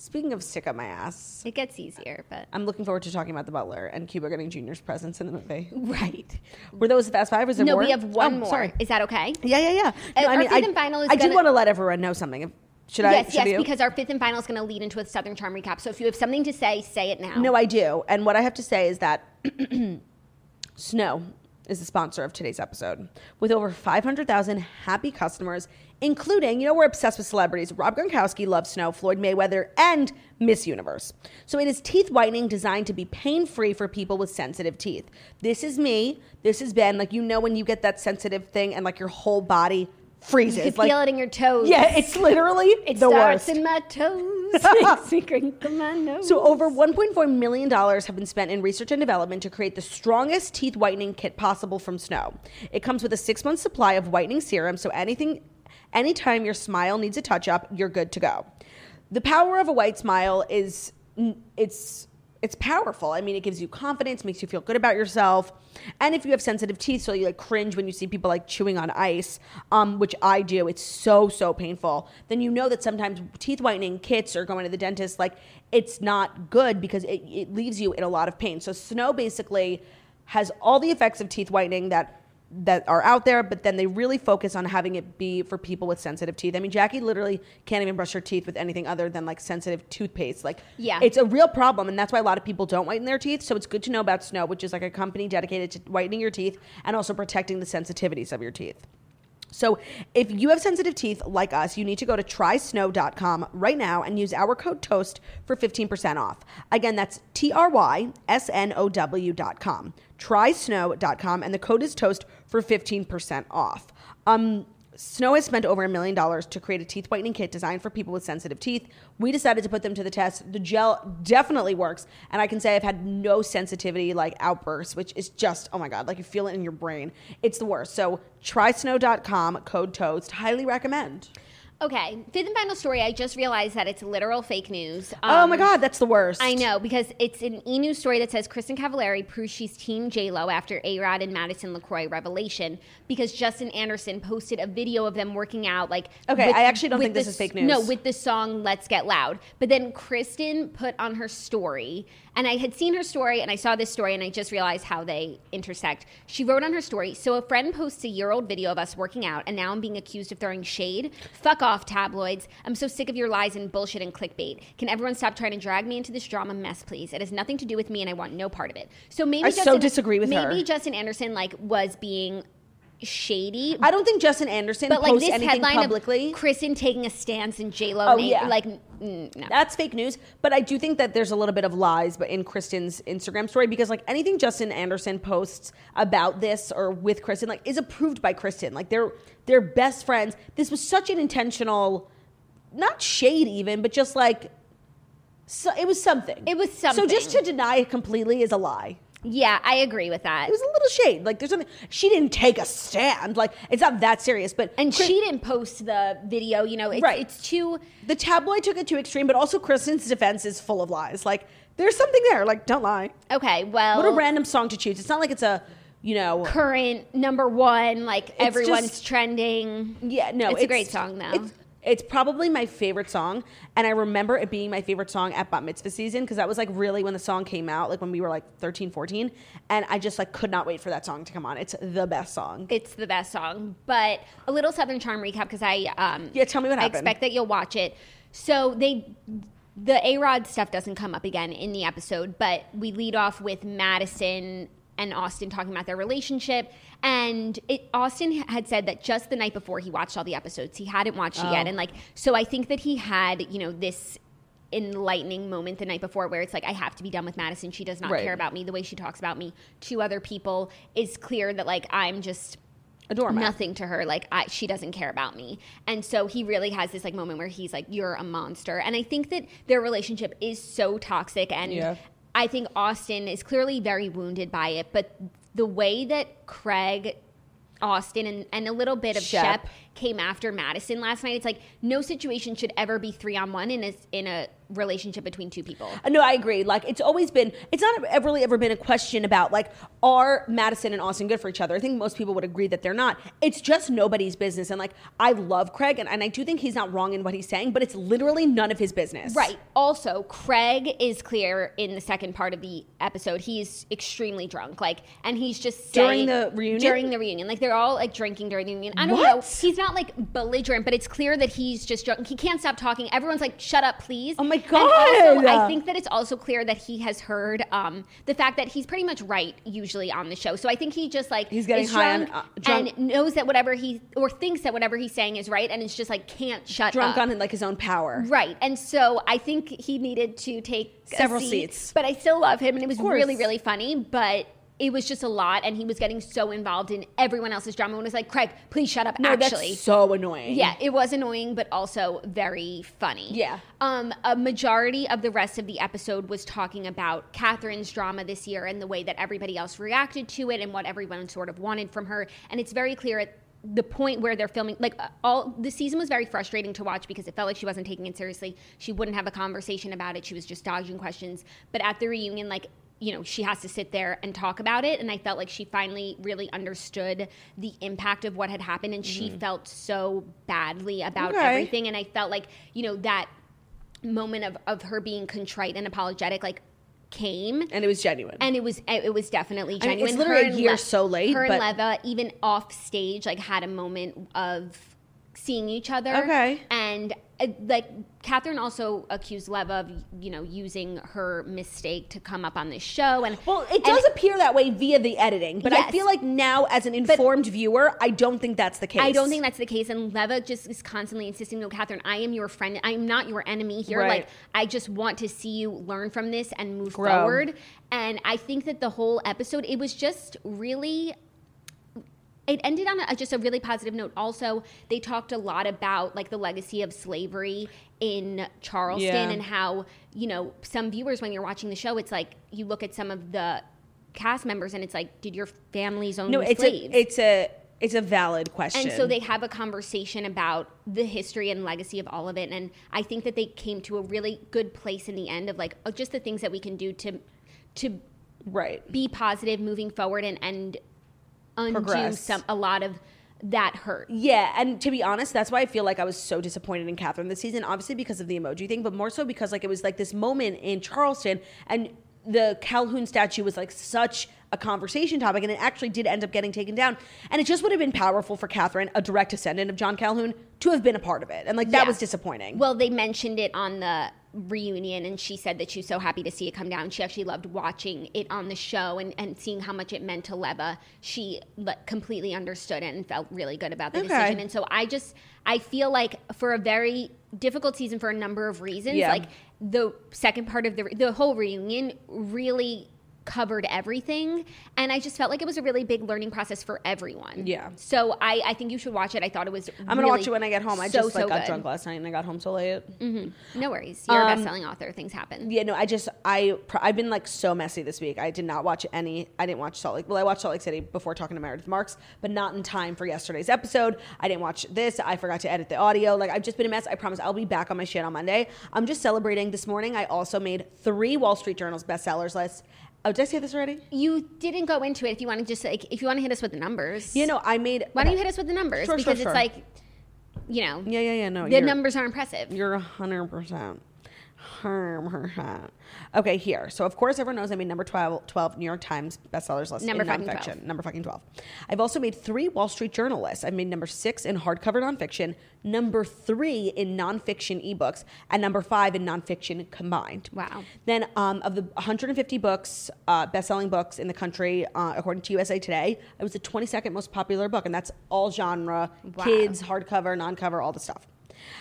Speaking of stick on my ass, it gets easier, but I'm looking forward to talking about the Butler and Cuba Gooding Junior's presents in the movie. right. Were those the Fast Five? Was there No, more? we have one Oh, more. Sorry. Is that okay? Yeah, yeah, yeah. Uh, No, our fifth and final is I gonna- want to let everyone know something. If- Should I? yes, yes, you? because our fifth and final is going to lead into a Southern Charm recap. So if you have something to say, say it now. No, I do. And what I have to say is that Snow is the sponsor of today's episode. With over 500,000 happy customers, including, you know, we're obsessed with celebrities. Rob Gronkowski loves Snow, Floyd Mayweather, and Miss Universe. So it is teeth whitening designed to be pain free for people with sensitive teeth. This is me. This is Ben. Like, you know, when you get that sensitive thing and like your whole body freezes. you like, feel it in your toes. Yeah, it's literally it the starts worst. in my toes. me crinkle my nose. So, over $1.4 million have been spent in research and development to create the strongest teeth whitening kit possible from Snow. It comes with a six month supply of whitening serum, so anything. Anytime your smile needs a touch up, you're good to go. The power of a white smile is it's it's powerful. I mean, it gives you confidence, makes you feel good about yourself. And if you have sensitive teeth, so you like cringe when you see people like chewing on ice, um, which I do, it's so, so painful, then you know that sometimes teeth whitening kits or going to the dentist, like it's not good because it, it leaves you in a lot of pain. So Snow basically has all the effects of teeth whitening that that are out there, but then they really focus on having it be for people with sensitive teeth. I mean, Jackie literally can't even brush her teeth with anything other than like sensitive toothpaste. Like, Yeah. it's a real problem, and that's why a lot of people don't whiten their teeth. So it's good to know about Snow, which is like a company dedicated to whitening your teeth and also protecting the sensitivities of your teeth. So, if you have sensitive teeth like us, you need to go to trysnow.com right now and use our code TOAST for 15% off. Again, that's T R Y S N O W.com. Trysnow.com, and the code is TOAST for 15% off. Um, Snow has spent over a million dollars to create a teeth whitening kit designed for people with sensitive teeth. We decided to put them to the test. The gel definitely works, and I can say I've had no sensitivity like outbursts, which is just oh my god, like you feel it in your brain. It's the worst. So trysnow.com code toast. Highly recommend. Okay, fifth and final story. I just realized that it's literal fake news. oh Um, my god, that's the worst. I know because it's an E News story that says Kristin Cavallari proves she's Team J Lo after A Rod and Madison LeCroy revelation because Justin Anderson posted a video of them working out. Like, Okay, I actually don't with think this the is fake s- No, with the song "Let's Get Loud." But then Kristin put on her story, and I had seen her story, and I saw this story, and I just realized how they intersect. She wrote on her story, "So a friend posts a year old video of us working out, and now I'm being accused of throwing shade. Fuck off, tabloids. I'm so sick of your lies and bullshit and clickbait. Can everyone stop trying to drag me into this drama mess, please? It has nothing to do with me, and I want no part of it." So maybe I so disagree with her. Maybe Justin Anderson like was being shady. I don't think Justin Anderson but like posts this anything headline publicly. of Kristin taking a stance and J Lo, Oh, yeah. like mm, no. That's fake news, but I do think that there's a little bit of lies, but in Kristin's Instagram story because like anything Justin Anderson posts about this or with Kristin like is approved by Kristin. Like they're they're best friends. This was such an intentional, not shade even, but just like so, it was something. It was something. So just to deny it completely is a lie. Yeah, I agree with that. It was a little shade. Like there's something she didn't take a stand. Like it's not that serious, but and Kris- she didn't post the video. You know, it's, Right. it's too. the tabloid took it too extreme, but also Kristin's defense is full of lies. Like there's something there. Like don't lie. Okay, well, What a random song to choose. It's not like it's a, you know, current number one. Like everyone's just- trending. yeah, no, it's, a great song though. It's, probably my favorite song, and I remember it being my favorite song at bat mitzvah season because that was like really when the song came out, like when we were like 13, 14, and I just like could not wait for that song to come on. It's the best song. it's the best song. But a little Southern Charm recap because I um Yeah, tell me what I happened. expect that you'll watch it. So they the A Rod stuff doesn't come up again in the episode, but we lead off with Madison and Austin talking about their relationship. And it, Austin had said that just the night before he watched all the episodes, he hadn't watched it yet. Oh. And like, so I think that he had, you know, this enlightening moment the night before where it's like I have to be done with Madison. She does not Right. care about me the way she talks about me to other people. It's clear that like I'm just A doormat. nothing to her. Like I, she doesn't care about me. And so he really has this like moment where he's like, "You're a monster." And I think that their relationship is so toxic, and Yeah. I think Austin is clearly very wounded by it. But the way that Craig. Austin and, and a little bit of Shep. Shep came after Madison last night. It's like no situation should ever be three on one in a in a relationship between two people. Uh, No, I agree. Like it's always been. It's not ever really ever been a question about like are Madison and Austin good for each other. I think most people would agree that they're not. It's just nobody's business. And like I love Craig, and, and I do think he's not wrong in what he's saying, but it's literally none of his business. Right. Also, Craig is clear in the second part of the episode. He's extremely drunk, like, and he's just During the reunion? During the reunion, like they're all like drinking during the reunion. I don't know. He's not like belligerent, but it's clear that he's just drunk. He can't stop talking. Everyone's like, "Shut up, please." Oh my And also, God. I think that it's also clear that he has heard um, the fact that he's pretty much right usually on the show. So I think he just like He's getting is high on, drunk uh, drunk- and knows that whatever he or thinks that whatever he's saying is right, and it's just like can't shut Drunk up. on like his own power. Right. And so I think he needed to take Several seat, seats. But I still love him and it was really, really funny. But it was just a lot and he was getting so involved in everyone else's drama and was like, Craig, please shut up No, actually. that's so annoying. yeah, it was annoying, but also very funny. Yeah. Um, a majority of the rest of the episode was talking about Kathryn's drama this year and the way that everybody else reacted to it and what everyone sort of wanted from her. And it's very clear at the point where they're filming like all the season was very frustrating to watch because it felt like she wasn't taking it seriously she wouldn't have a conversation about it she was just dodging questions but at the reunion like you know she has to sit there and talk about it and i felt like she finally really understood the impact of what had happened and she felt so badly about Mm-hmm. Okay. everything and i felt like you know that moment of, of her being contrite and apologetic like came and it was genuine. and it was it was definitely I mean, genuine. it's literally Her a year so late, Her but- and Leva, even off stage, like had a moment of seeing each other. Okay. and uh, like Kathryn also accused Leva of you know using her mistake to come up on this show, and well, it does and appear that way via the editing, but I feel like now, as an informed viewer, I don't think that's the case. I don't think that's the case. And Leva just is constantly insisting, no, Kathryn, I am your friend. I am not your enemy here. Right. Like, I just want to see you learn from this and move Grow. forward. And I think that the whole episode, it was just really. It ended on a, just a really positive note. Also, they talked a lot about like the legacy of slavery in Charleston Yeah. and how you know some viewers when you're watching the show, it's like you look at some of the cast members and it's like, did your families own No, it's slaves? a it's a it's a valid question. And so they have a conversation about the history and legacy of all of it. And I think that they came to a really good place in the end of like oh, just the things that we can do to to right. be positive moving forward and and undo Progress. some a lot of that hurt. Yeah, and to be honest, that's why I feel like I was so disappointed in Kathryn this season. Obviously because of the emoji thing, but more so because like it was like this moment in Charleston, and the Calhoun statue was like such a conversation topic, and it actually did end up getting taken down. And it just would have been powerful for Kathryn, a direct descendant of John Calhoun, to have been a part of it, and like that Yeah. was disappointing. Well, they mentioned it on the reunion, and she said that she was so happy to see it come down. She actually loved watching it on the show and, and seeing how much it meant to Leva. She like, completely understood it and felt really good about the Okay. decision. And so I just, I feel like for a very difficult season for a number of reasons, Yeah. like the second part of the the whole reunion really covered everything and i just felt like it was a really big learning process for everyone Yeah. so i i think you should watch it i thought it was I'm gonna watch it when I get home. I so, just like so got good. drunk last night and I got home so late. Mm-hmm. No worries. You're Um, a best-selling author. Things happen. Yeah, no, I just I I've been like so messy this week. I did not watch any. I didn't watch Salt Lake. Well, I watched Salt Lake City before talking to Meredith Marks, but not in time for yesterday's episode. I didn't watch this. I forgot to edit the audio. Like I've just been a mess. I promise I'll be back on my shit on Monday. I'm just celebrating. This morning, I also made three Wall Street Journal's bestsellers lists. Oh, did I say this already? You didn't go into it. If you want to just like, if you want to hit us with the numbers, You know, I made. why don't you hit us with the numbers? Sure, because sure. it's like, you know, Yeah, yeah, yeah. No, the numbers are impressive. You're a hundred percent. Okay, here. So of course everyone knows I made number 12, 12 New York Times bestsellers list Number in fucking nonfiction. 12. Number fucking twelve. I've also made three Wall Street Journal lists. I've made number six in hardcover nonfiction, number three in nonfiction ebooks, and number five in nonfiction combined. Wow. Then um, of the 150 books, uh, best-selling books in the country, uh, according to USA Today, it was the 22nd most popular book, and that's all genre, Wow. kids, hardcover, non-cover, all the stuff.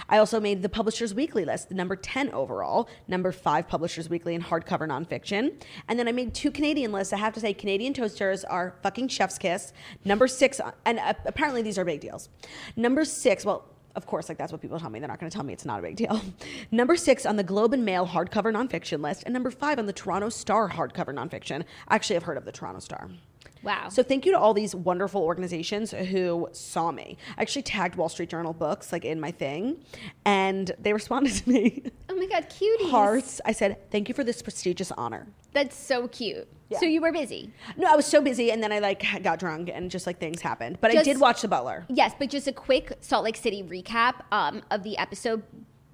I also made the Publishers Weekly list, the number 10 overall, number five Publishers Weekly in hardcover nonfiction. And then I made two Canadian lists. I have to say, Canadian toasters are fucking chef's kiss. Number six, and uh, apparently these are big deals. Number six, well, of course, like that's what people tell me. They're not going to tell me it's not a big deal. number six on the Globe and Mail hardcover nonfiction list, and number five on the Toronto Star hardcover nonfiction. Actually, I've heard of the Toronto Star. Wow. So thank you to all these wonderful organizations who saw me. I actually tagged Wall Street Journal books like in my thing, and they responded to me. oh my god, cuties. Hearts. I said, "Thank you for this prestigious honor." That's so cute. Yeah. So you were busy. No, I was so busy, and then I like got drunk, and just like things happened. But I did watch The Butler. Yes, but just a quick Salt Lake City recap um, of the episode,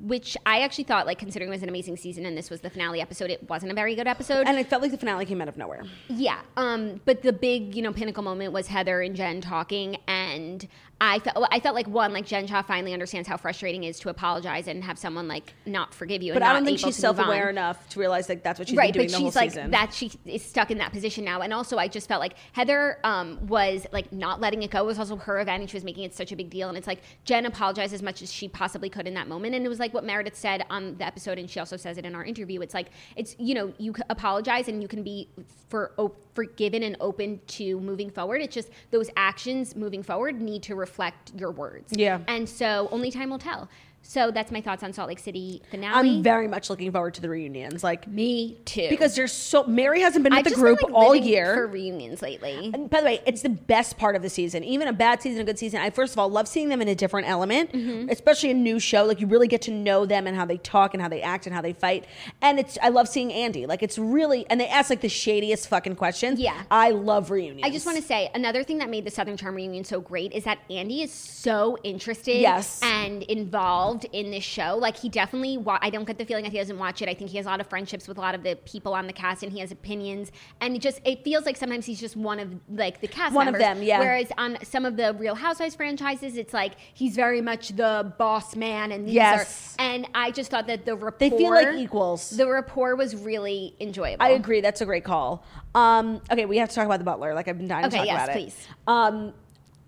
which I actually thought, like, considering it was an amazing season and this was the finale episode, it wasn't a very good episode. And it felt like the finale came out of nowhere. Yeah, um, but the big, you know, pinnacle moment was Heather and Jen talking, and I felt, I felt like one, like Jen Shah finally understands how frustrating it is to apologize and have someone like not forgive you. But I don't think she's on. self-aware enough to realize like that's what she's right, been doing but the whole she's like season. that. She is stuck in that position now, and also I just felt like Heather um, was like not letting it go. It was also her event, and she was making it such a big deal. And it's like Jen apologized as much as she possibly could in that moment, and it was like what Meredith said on the episode, and she also says it in our interview. It's like it's you know you apologize and you can be for forgiven and open to moving forward. It's just those actions moving forward need to reflect your words. Yeah. and so only time will tell. So that's my thoughts on Salt Lake City finale. I'm very much looking forward to the reunions. Like me too. because there's so Mary hasn't been with I've the group been, like, all year. for reunions lately. And by the way, it's the best part of the season. Even a bad season, a good season. I first of all love seeing them in a different element, Mm-hmm. especially a new show. Like you really get to know them and how they talk and how they act and how they fight. And it's I love seeing Andy. Like it's really and they ask like the shadiest fucking questions. Yeah. I love reunions. I just want to say another thing that made the Southern Charm reunion so great is that Andy is so interested Yes. and involved in this show. Like he definitely, wa- I don't get the feeling that he doesn't watch it. I think he has a lot of friendships with a lot of the people on the cast, and he has opinions. And it just it feels like sometimes he's just one of like the cast One of them, yeah. Whereas on some of the Real Housewives franchises, it's like he's very much the boss man, and these Yes. are. And I just thought that the rapport, They feel like equals. The rapport was really enjoyable. I agree. That's a great call. Um, okay, we have to talk about the Butler. Like I've been dying to Okay, talk yes, about it. Yes, please. Um,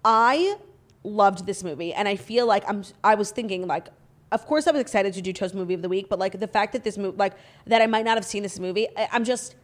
I loved this movie, and I feel like I'm. I was thinking like, of course, I was excited to do Toast Movie of the Week, but like the fact that this movie, like that, I might not have seen this movie. I, I'm just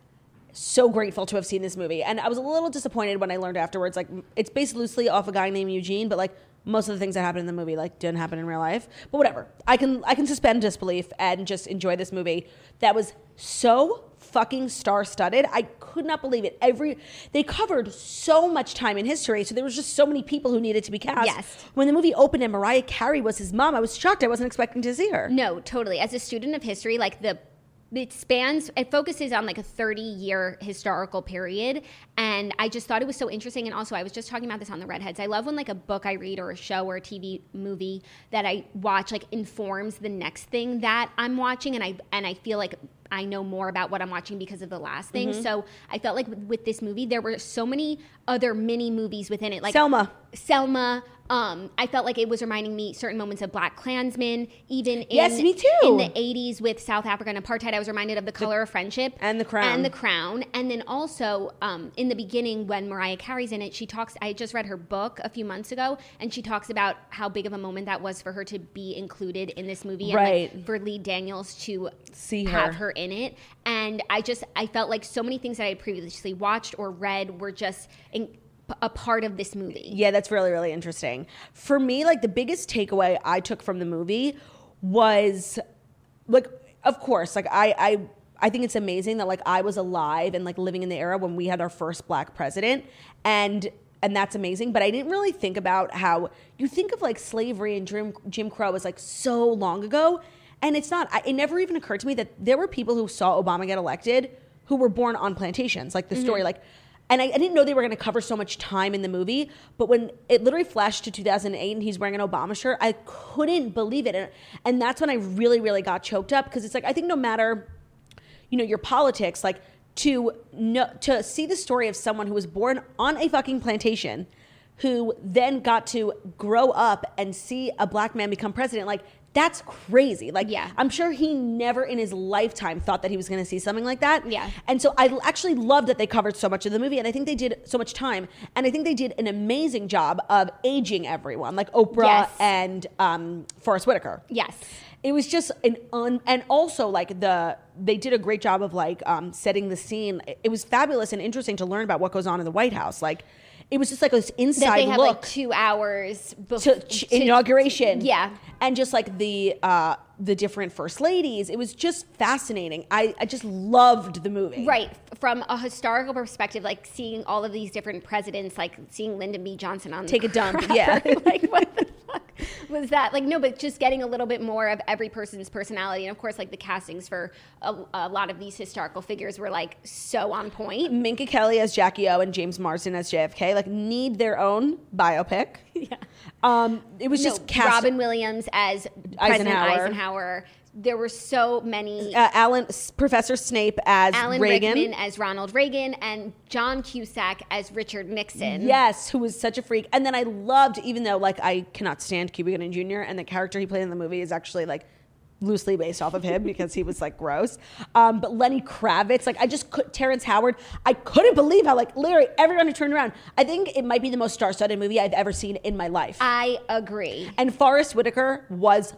so grateful to have seen this movie, and I was a little disappointed when I learned afterwards. Like it's based loosely off a guy named Eugene, but like most of the things that happen in the movie like didn't happen in real life. But whatever, I can I can suspend disbelief and just enjoy this movie. That was so fucking star-studded. I could not believe it. Every they covered so much time in history, so there was just so many people who needed to be cast. Yes. When the movie opened and Mariah Carey was his mom, I was shocked. I wasn't expecting to see her. No, totally. As a student of history, like the it spans it focuses on like a 30 year historical period and i just thought it was so interesting and also i was just talking about this on the redheads i love when like a book i read or a show or a tv movie that i watch like informs the next thing that i'm watching and i and i feel like I know more about what I'm watching because of the last thing. Mm-hmm. So I felt like with, with this movie, there were so many other mini movies within it, like Selma. Selma. Um, I felt like it was reminding me certain moments of Black Klansmen, even in, Yes, me too. in the 80s with South Africa and apartheid. I was reminded of The Color of Friendship And The Crown. And The Crown. And then also um, in the beginning, when Mariah Carey's in it, she talks. I just read her book a few months ago, and she talks about how big of a moment that was for her to be included in this movie and Right. like, for Lee Daniels to See her. have her. her in it. And I just, I felt like so many things that I had previously watched or read were just in, a part of this movie. Yeah, that's really, really interesting. For me, like the biggest takeaway I took from the movie was like, of course, like I, I, I think it's amazing that like I was alive and like living in the era when we had our first black president and and that's amazing. But I didn't really think about how you think of like slavery and Jim, Jim Crow as like so long ago. And it's not, I, it never even occurred to me that there were people who saw Obama get elected who were born on plantations. Like the story, mm-hmm. like, and I, I didn't know they were going to cover so much time in the movie. But when it literally flashed to 2008 and he's wearing an Obama shirt, I couldn't believe it. And, and that's when I really, really got choked up because it's like, I think no matter you know your politics like to know to see the story of someone who was born on a fucking plantation who then got to grow up and see a black man become president like that's crazy like Yeah. i'm sure he never in his lifetime thought that he was going to see something like that Yeah. and so i actually love that they covered so much of the movie and i think they did so much time and i think they did an amazing job of aging everyone like oprah Yes. and um, forest whitaker Yes. it was just an un and also like the they did a great job of like um setting the scene it was fabulous and interesting to learn about what goes on in the white house like it was just like this That inside they had look like two hours before to, ch- inauguration Yeah. and just like the uh the different first ladies it was just fascinating i i just loved the movie Right. From a historical perspective, like seeing all of these different presidents, like seeing Lyndon B. Johnson on Take a dump, crapper, yeah. like what the fuck was that? Like no, but just getting a little bit more of every person's personality, and of course, like the castings for a, a lot of these historical figures were like so on point. Minka Kelly as Jackie O and James Marsden as JFK like need their own biopic. Yeah. Um, it was No, just cast. Robin Williams as President Eisenhower. Eisenhower. There were so many. uh, Alan, Professor Snape as Alan Reagan. Rickman as Ronald Reagan and John Cusack as Richard Nixon. Yes, who was such a freak. And then I loved, even though like I cannot stand Cuba Gooding Jr. and the character he played in the movie is actually like loosely based off of him because he was like gross. Um, but Lenny Kravitz, like I just could, Terrence Howard, I couldn't believe how like literally everyone who turned around. I think it might be the most star-studded movie I've ever seen in my life. I agree. and Forest Whitaker was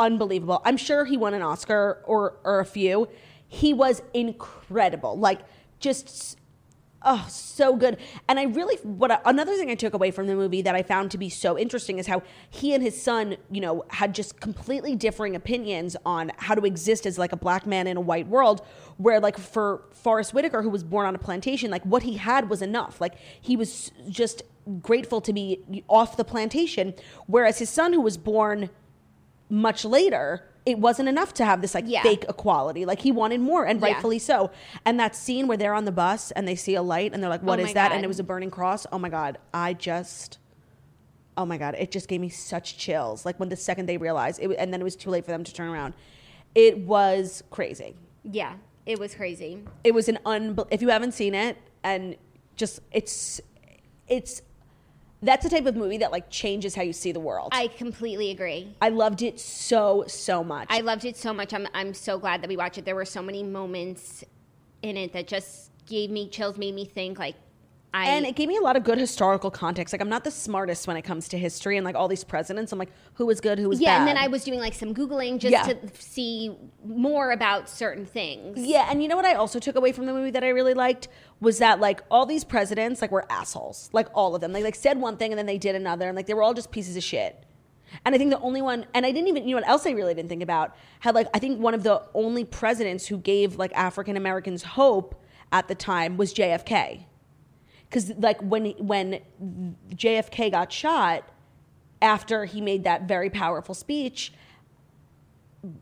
unbelievable. I'm sure he won an Oscar or or a few. He was incredible. Like just Oh, so good. And I really, what I, another thing I took away from the movie that I found to be so interesting is how he and his son, you know, had just completely differing opinions on how to exist as like a black man in a white world. Where, like, for Forest Whitaker, who was born on a plantation, like, what he had was enough. Like, he was just grateful to be off the plantation. Whereas his son, who was born much later, it wasn't enough to have this like Yeah. fake equality. Like he wanted more, and Yeah. rightfully so. And that scene where they're on the bus and they see a light and they're like, oh "What Oh is that?" God. And it was a burning cross. Oh my god, I just, oh my god, it just gave me such chills. Like when the second they realized it, and then it was too late for them to turn around. It was crazy. Yeah, it was crazy. It was an unbel- if you haven't seen it and just it's it's that's the type of movie that like changes how you see the world. I completely agree. I loved it so so much. I loved it so much. I'm I'm so glad that we watched it. There were so many moments in it that just gave me chills, made me think like I and it gave me a lot of good historical context. Like I'm not the smartest when it comes to history and like all these presidents. I'm like, who was good, who was yeah, bad. and then I was doing like some googling just Yeah. to see more about certain things. Yeah, and you know what I also took away from the movie that I really liked was that like all these presidents like were assholes. Like all of them. They like said one thing and then they did another and like they were all just pieces of shit. And I think the only one and I didn't even you know what else I really didn't think about had like I think one of the only presidents who gave like African Americans hope at the time was JFK. Cuz like when when JFK got shot after he made that very powerful speech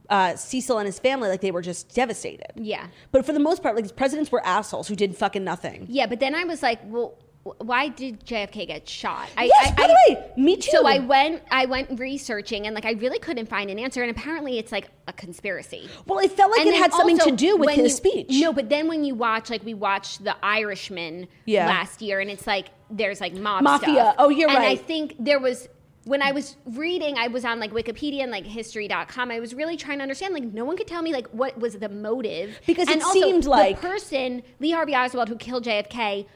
uh, Cecil and his family, like they were just devastated. Yeah. But for the most part, like these presidents were assholes who did fucking nothing. Yeah, but then I was like, well, why did JFK get shot? I, Yes, I, by I- the way, me too. So I went, I went researching, and like I really couldn't find an answer. And apparently, it's like a conspiracy. Well, it felt like And it had something to do with his you- speech. No, but then when you watch, like we watched The Irishman Yeah. last year, and it's like there's like mob Mafia. stuff. Oh, you're and I think there was when I was reading, I was on like Wikipedia and like History.com. I was really trying to understand. Like no one could tell me like what was the motive Because and it also, seemed like- the person Lee Harvey Oswald who killed JFK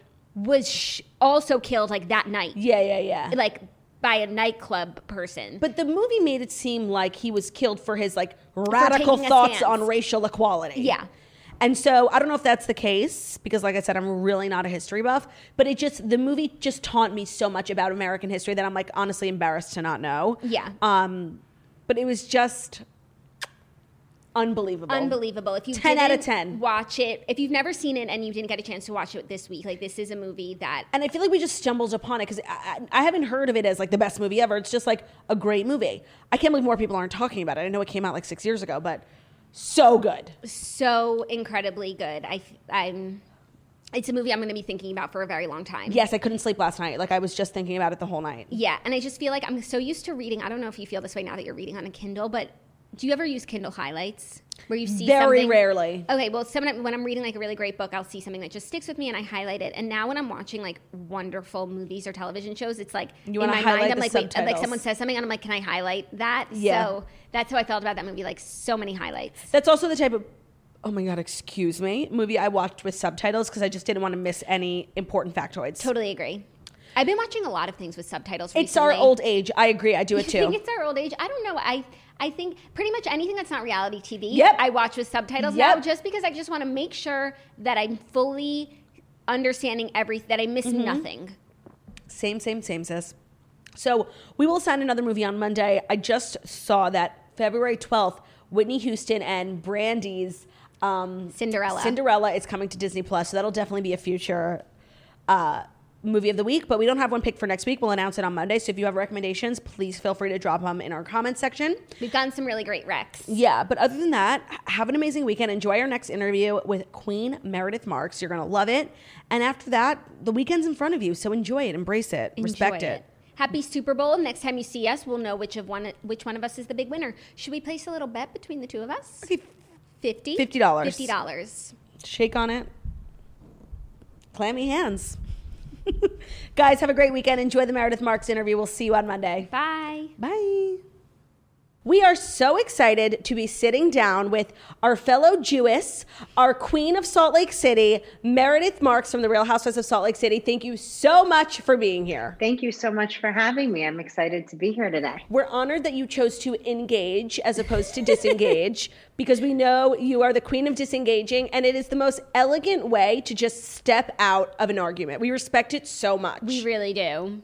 was sh- also killed like that night, yeah, yeah, yeah. like by a nightclub person. but the movie made it seem like he was killed for his like radical thoughts on racial equality. Yeah. And so I don't know if that's the case because, like I said, I'm really not a history buff. But it just the movie just taught me so much about American history that I'm like honestly embarrassed to not know. Yeah. Um, but it was just unbelievable. Unbelievable. If you 10 out of 10. watch it, if you've never seen it and you didn't get a chance to watch it this week, like this is a movie that And I feel like we just stumbled upon it because I, I I haven't heard of it as like the best movie ever. It's just like a great movie. I can't believe more people aren't talking about it. I know it came out like six years ago, but so good. so incredibly good. I I'm it's a movie I'm going to be thinking about for a very long time. Yes, I couldn't sleep last night. Like I was just thinking about it the whole night. Yeah, and I just feel like I'm so used to reading. I don't know if you feel this way now that you're reading on a Kindle, but do you ever use Kindle highlights where you see Very something- rarely. Okay, well, sometime when I'm reading like a really great book, I'll see something that just sticks with me and I highlight it. And now when I'm watching like wonderful movies or television shows, it's like You in my mind, I'm like, wait, uh, like someone says something, and I'm like, can I highlight that? Yeah. So that's how I felt about that movie. Like so many highlights. That's also the type of oh my god, excuse me, movie I watched with subtitles because I just didn't want to miss any important factoids. Totally agree. I've been watching a lot of things with subtitles. It's our old age. I agree. I do it I think too. it's our old age. I don't know. I I think pretty much anything that's not reality TV, Yep. I watch with subtitles Yep. now, just because I just want to make sure that I'm fully understanding everything, that I miss Mm-hmm. nothing. Same, same, same, sis. So we will sign another movie on Monday. I just saw that February 12th, Whitney Houston and Brandy's um, Cinderella. Cinderella is coming to Disney Plus, so that'll definitely be a future uh, movie of the week. But we don't have one picked for next week. We'll announce it on Monday. So if you have recommendations, please feel free to drop them in our comments section. We've gotten some really great recs. Yeah, but other than that, have an amazing weekend. Enjoy our next interview with Queen Meredith Marks. You're going to love it. And after that, the weekend's in front of you. So enjoy it, embrace it, respect Enjoy it. Happy Super Bowl! Next time you see us, we'll know which of one which one of us is the big winner. Should we place a little bet between the two of us? Okay, Fifty. $50. Fifty dollars. Shake on it. Clammy hands. Guys, have a great weekend. Enjoy the Meredith Marks interview. We'll see you on Monday. Bye. Bye. We are so excited to be sitting down with our fellow Jewess, our queen of Salt Lake City, Meredith Marks from the Real Housewives of Salt Lake City. Thank you so much for being here. Thank you so much for having me. I'm excited to be here today. We're honored that you chose to engage as opposed to disengage because we know you are the queen of disengaging and it is the most elegant way to just step out of an argument. We respect it so much. We really do.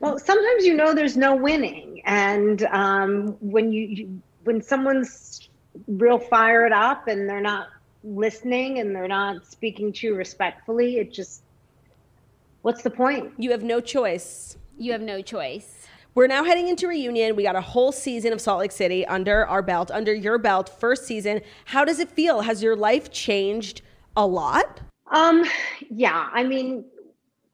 Well, sometimes you know there's no winning, and um, when you, you when someone's real fired up and they're not listening and they're not speaking to you respectfully, it just what's the point? You have no choice. You have no choice. We're now heading into reunion. We got a whole season of Salt Lake City under our belt, under your belt, first season. How does it feel? Has your life changed a lot? Um, yeah, I mean,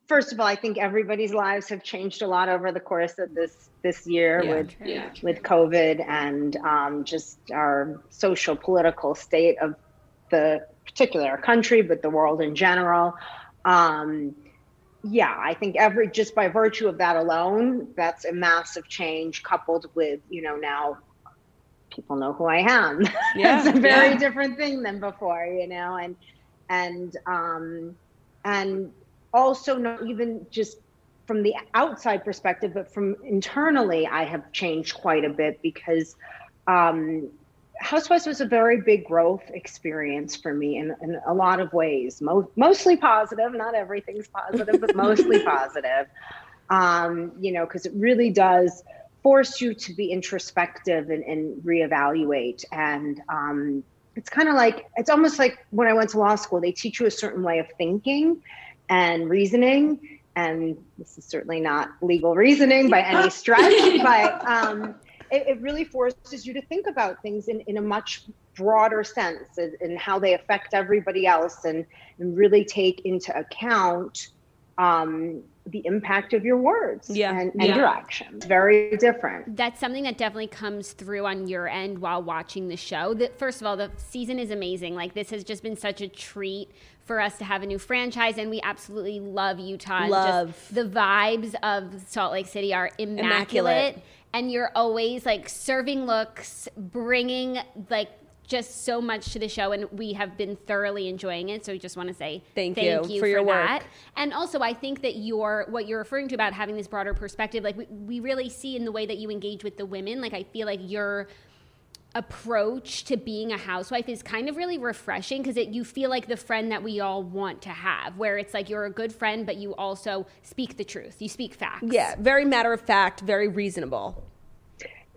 first of all, I think everybody's lives have changed a lot over the course of this this year Yeah. with with COVID and um, just our social political state of the particular country, but the world in general. Um, yeah, I think every just by virtue of that alone, that's a massive change coupled with you know now people know who I am. Yeah, it's a very yeah. different thing than before, you know, and and um and also not even just from the outside perspective, but from internally, I have changed quite a bit because um, Housewives was a very big growth experience for me in, in a lot of ways. Mo- mostly positive, not everything's positive, but mostly positive. Um, you know, because it really does force you to be introspective and, and reevaluate. And um, it's kind of like, it's almost like when I went to law school, they teach you a certain way of thinking and reasoning. And this is certainly not legal reasoning by any stretch, but um, it, it really forces you to think about things in, in a much broader sense and, how they affect everybody else and, and really take into account um, the impact of your words Yeah. and, and Yeah. your actions. Very different. That's something that definitely comes through on your end while watching the show. That first of all, the season is amazing. Like this has just been such a treat for us to have a new franchise, and we absolutely love Utah. Love. just the vibes of Salt Lake City are immaculate. Immaculate. and you're always like serving looks, bringing like just so much to the show, and we have been thoroughly enjoying it. So we just want to say Thank thank you you for your work. that. And also, I think that your what you're referring to about having this broader perspective, like we, we really see in the way that you engage with the women. Like I feel like your approach to being a housewife is kind of really refreshing because you feel like the friend that we all want to have, where it's like you're a good friend, but you also speak the truth. You speak facts. Yeah, very matter of fact, very reasonable.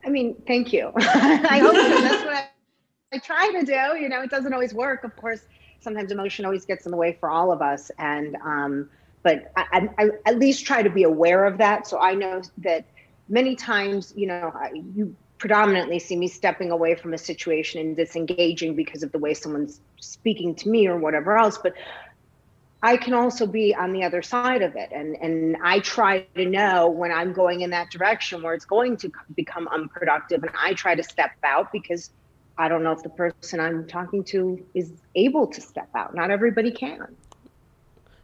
I mean, thank you. I hope so. That's what I, I try to do. You know, it doesn't always work. Of course, sometimes emotion always gets in the way for all of us. And, um, but I, I, I at least try to be aware of that. So I know that many times, you know, you predominantly see me stepping away from a situation and disengaging because of the way someone's speaking to me or whatever else. But I can also be on the other side of it. And, and I try to know when I'm going in that direction where it's going to become unproductive. And I try to step out because I don't know if the person I'm talking to is able to step out. Not everybody can.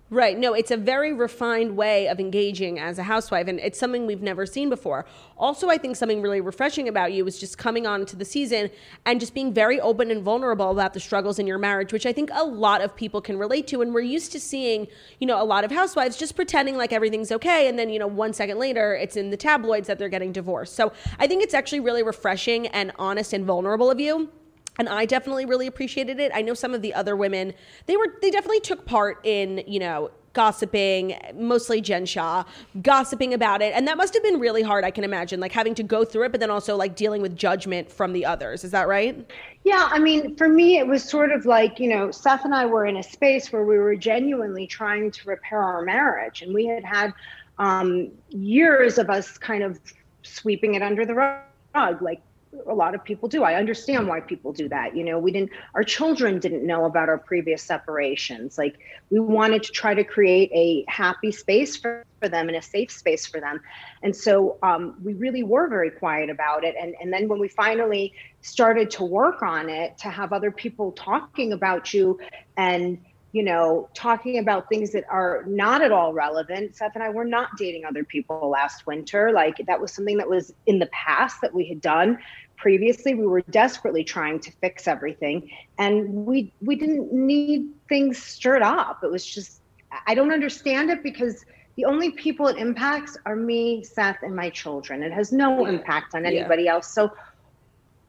Right. No, it's a very refined way of engaging as a housewife, and it's something we've never seen before. Also, I think something really refreshing about you is just coming on to the season and just being very open and vulnerable about the struggles in your marriage, which I think a lot of people can relate to. And we're used to seeing, you know, a lot of housewives just pretending like everything's okay, and then, you know, one second later, it's in the tabloids that they're getting divorced. So I think it's actually really refreshing and honest and vulnerable of you and I definitely really appreciated it. I know some of the other women, they were they definitely took part in, you know, gossiping, mostly Jen Shah, gossiping about it. And that must have been really hard, I can imagine, like having to go through it, but then also like dealing with judgment from the others. Is that right? Yeah, I mean, for me, it was sort of like, you know, Seth and I were in a space where we were genuinely trying to repair our marriage. And we had had um, years of us kind of sweeping it under the rug, like a lot of people do. I understand why people do that. You know, we didn't, our children didn't know about our previous separations. Like, we wanted to try to create a happy space for, for them and a safe space for them. And so um, we really were very quiet about it. And, and then when we finally started to work on it, to have other people talking about you and you know, talking about things that are not at all relevant. Seth and I were not dating other people last winter. Like that was something that was in the past that we had done. Previously we were desperately trying to fix everything and we we didn't need things stirred up. It was just i don't understand it because the only people it impacts are me seth and my children. It has no impact on anybody yeah. else. So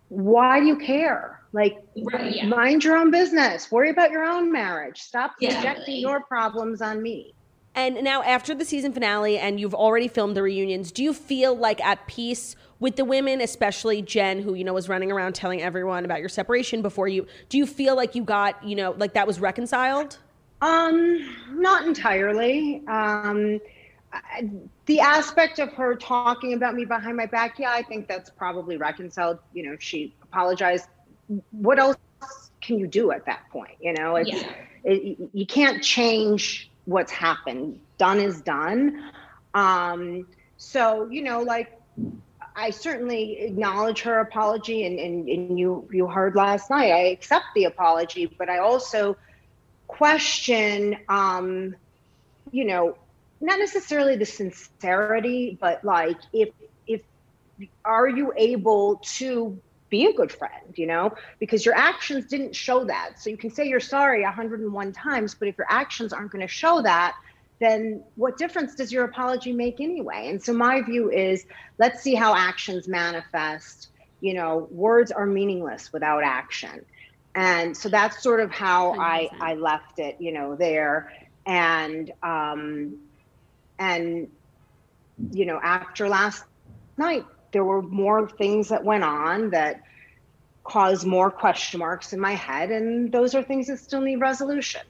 why do you care? Like right, yeah. mind your own business. Worry about your own marriage. Stop projecting your problems on me and now after the season finale and you've already filmed the reunions do you feel like at peace with the women, especially Jen, who, you know, was running around telling everyone about your separation before you, do you feel like you got, you know, like that was reconciled? Um, not entirely. Um, I, the aspect of her talking about me behind my back, yeah, I think that's probably reconciled. You know, she apologized. What else can you do at that point? You know, it's, yeah. it, you can't change what's happened. Done is done. Um, so, you know, like I certainly acknowledge her apology, and, and, and you you heard last night. I accept the apology, but I also question, um, you know, not necessarily the sincerity, but like if if are you able to be a good friend, you know, because your actions didn't show that. So you can say you're sorry 101 times, but if your actions aren't going to show that, then what difference does your apology make anyway? And so my view is let's see how actions manifest. You know, words are meaningless without action. And so that's sort of how I, I left it, you know, there. And um and you know, after last night, there were more things that went on that caused more question marks in my head. And those are things that still need resolution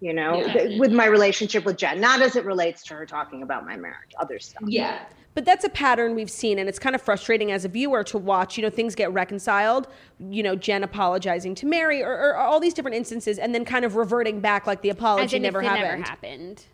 you know, yeah. with my relationship with Jen, not as it relates to her talking about my marriage, other stuff. Yeah. But that's a pattern we've seen, and it's kind of frustrating as a viewer to watch. You know, things get reconciled. You know, Jen apologizing to Mary, or, or all these different instances, and then kind of reverting back like the apology never happened. never happened.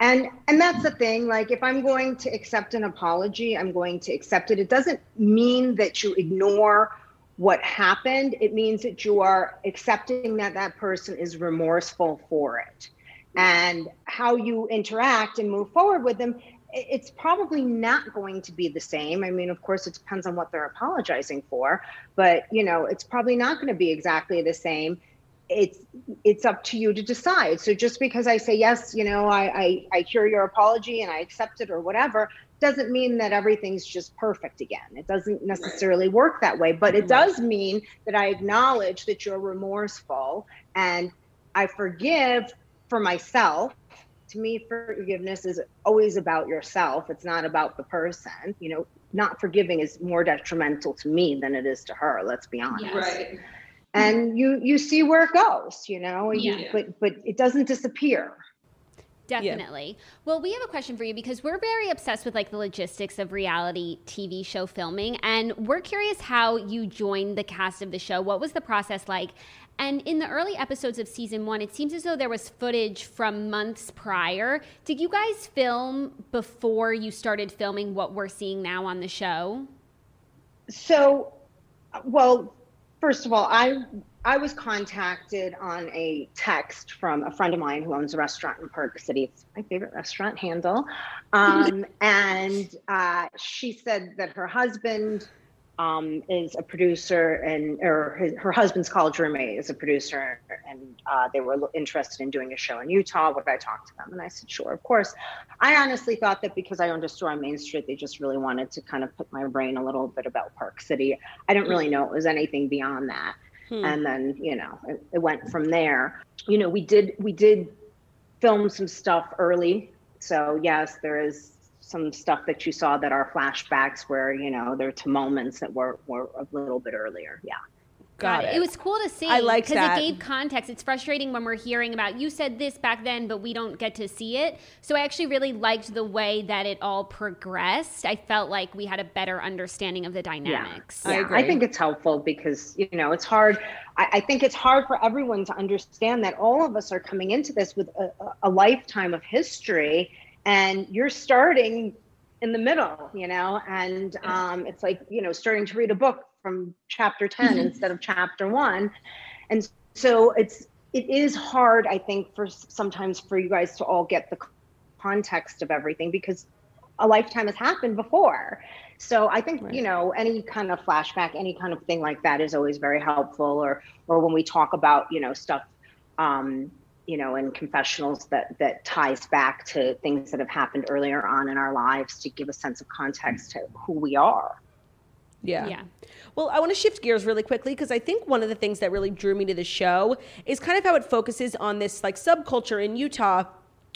And and that's the thing. Like, if I'm going to accept an apology, I'm going to accept it. It doesn't mean that you ignore what happened, it means that you are accepting that that person is remorseful for it. And how you interact and move forward with them, it's probably not going to be the same. I mean, of course, it depends on what they're apologizing for, but you know, it's probably not going to be exactly the same. It's it's up to you to decide. So just because I say yes, you know, I I, I hear your apology and I accept it or whatever, doesn't mean that everything's just perfect again. It doesn't necessarily work that way, but it does mean that I acknowledge that you're remorseful and I forgive for myself. To me, forgiveness is always about yourself. It's not about the person. You know, not forgiving is more detrimental to me than it is to her. Let's be honest. Right. And you you see where it goes. You know, yeah. You, but but it doesn't disappear. Definitely. Yeah. Well, we have a question for you because we're very obsessed with like the logistics of reality TV show filming and we're curious how you joined the cast of the show. What was the process like? And in the early episodes of season 1, it seems as though there was footage from months prior. Did you guys film before you started filming what we're seeing now on the show? So, well, first of all, I I was contacted on a text from a friend of mine who owns a restaurant in Park City. It's my favorite restaurant handle. Um, and uh, she said that her husband um, is a producer and or his, her husband's college roommate is a producer and uh, they were interested in doing a show in Utah. Would I talk to them? And I said, sure, of course. I honestly thought that because I owned a store on Main Street, they just really wanted to kind of put my brain a little bit about Park City. I didn't really know it was anything beyond that. Hmm. And then, you know, it, it went from there. You know, we did we did film some stuff early. So yes, there is some stuff that you saw that are flashbacks where, you know, there are to moments that were, were a little bit earlier. Yeah. Got it. It was cool to see. I like that because it gave context. It's frustrating when we're hearing about you said this back then, but we don't get to see it. So I actually really liked the way that it all progressed. I felt like we had a better understanding of the dynamics. Yeah, yeah. I, I, think it's helpful because you know it's hard. I, I, think it's hard for everyone to understand that all of us are coming into this with a, a lifetime of history, and you're starting in the middle, you know, and um, it's like you know starting to read a book from chapter 10 mm-hmm. instead of chapter 1 and so it's it is hard i think for sometimes for you guys to all get the context of everything because a lifetime has happened before So I think right. you know any kind of flashback, any kind of thing like that is always very helpful. Or or when we talk about you know stuff, um, you know, in confessionals that that ties back to things that have happened earlier on in our lives to give a sense of context to who we are. Yeah. Yeah. Well, I want to shift gears really quickly because I think one of the things that really drew me to the show is kind of how it focuses on this like subculture in Utah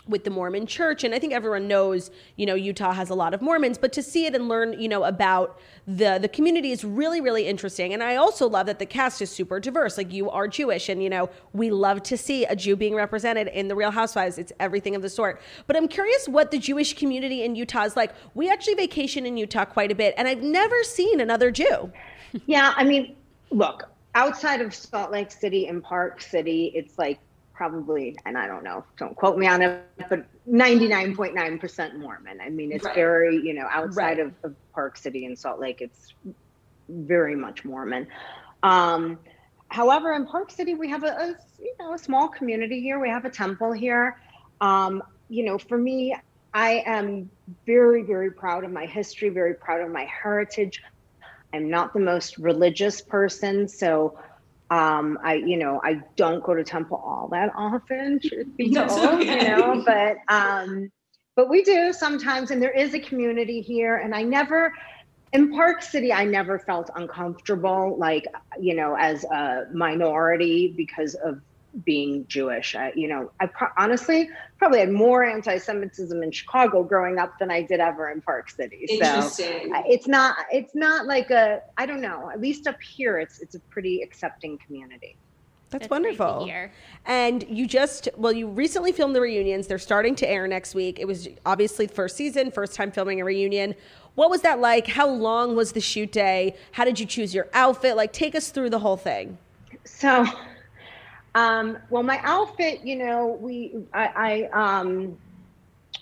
with the Mormon church. And I think everyone knows, you know, Utah has a lot of Mormons, but to see it and learn, you know, about the the community is really, really interesting. And I also love that the cast is super diverse. Like you are Jewish and, you know, we love to see a Jew being represented in the Real Housewives. It's everything of the sort. But I'm curious what the Jewish community in Utah is like. We actually vacation in Utah quite a bit, and I've never seen another Jew. yeah, I mean, look, outside of Salt Lake City and Park City, it's like probably, and I don't know, don't quote me on it, but 99.9% Mormon. I mean, it's right. very, you know, outside right. of, of, Park City and Salt Lake, it's very much Mormon. Um, however, in Park City, we have a, a, you know, a small community here. We have a temple here. Um, you know, for me, I am very, very proud of my history, very proud of my heritage. I'm not the most religious person, so um i you know i don't go to temple all that often truth be told okay. you know but um but we do sometimes and there is a community here and i never in park city i never felt uncomfortable like you know as a minority because of being Jewish. I, you know, I pro- honestly probably had more anti-Semitism in Chicago growing up than I did ever in Park City. Interesting. So it's not it's not like a I don't know. At least up here, it's it's a pretty accepting community. That's, That's wonderful. And you just, well, you recently filmed the reunions. They're starting to air next week. It was obviously the first season, first time filming a reunion. What was that like? How long was the shoot day? How did you choose your outfit? Like, take us through the whole thing. So, um, well, my outfit, you know, we, I, I, um,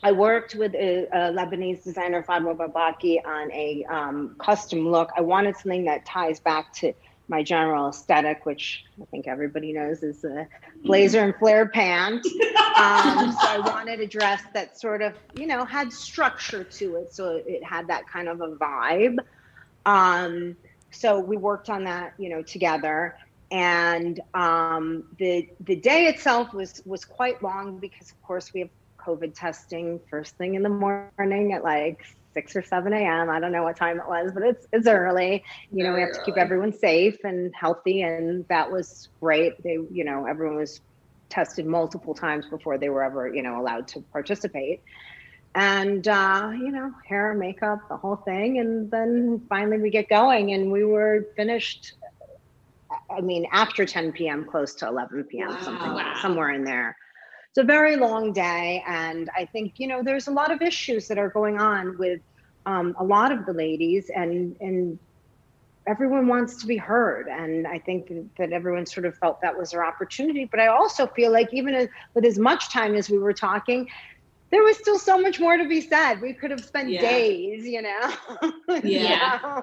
I worked with a, a Lebanese designer, Fadwa Baalbaki, on a um, custom look. I wanted something that ties back to my general aesthetic, which I think everybody knows is a blazer and flare pants. Um, so I wanted a dress that sort of, you know, had structure to it. So it had that kind of a vibe. Um, so we worked on that, you know, together and um, the the day itself was was quite long because of course we have COVID testing first thing in the morning at like six or seven a.m. I don't know what time it was, but it's it's early. You know, we have to keep everyone safe and healthy, and that was great. They, you know, everyone was tested multiple times before they were ever, you know, allowed to participate. And uh, you know, hair, makeup, the whole thing, and then finally we get going, and we were finished I mean, after 10 p.m., close to 11 p.m., wow. something wow. somewhere in there. It's a very long day, and I think you know there's a lot of issues that are going on with um, a lot of the ladies, and and everyone wants to be heard, and I think that everyone sort of felt that was their opportunity. But I also feel like even with as much time as we were talking, there was still so much more to be said. We could have spent yeah. days, you know. yeah.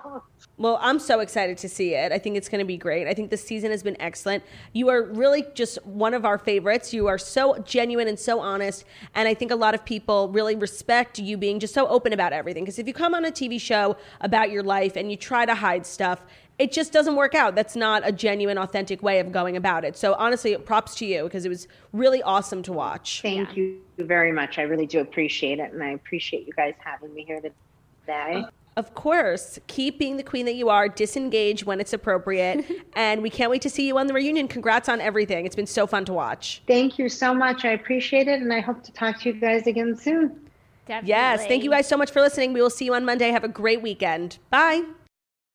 Well, I'm so excited to see it. I think it's going to be great. I think the season has been excellent. You are really just one of our favorites. You are so genuine and so honest, and I think a lot of people really respect you being just so open about everything. Because if you come on a TV show about your life and you try to hide stuff, it just doesn't work out. That's not a genuine, authentic way of going about it. So honestly, props to you because it was really awesome to watch. Thank yeah. you very much. I really do appreciate it, and I appreciate you guys having me here today. Of course, keep being the queen that you are. Disengage when it's appropriate, and we can't wait to see you on the reunion. Congrats on everything. It's been so fun to watch. Thank you so much. I appreciate it, and I hope to talk to you guys again soon. Definitely. Yes. Thank you guys so much for listening. We will see you on Monday. Have a great weekend. Bye.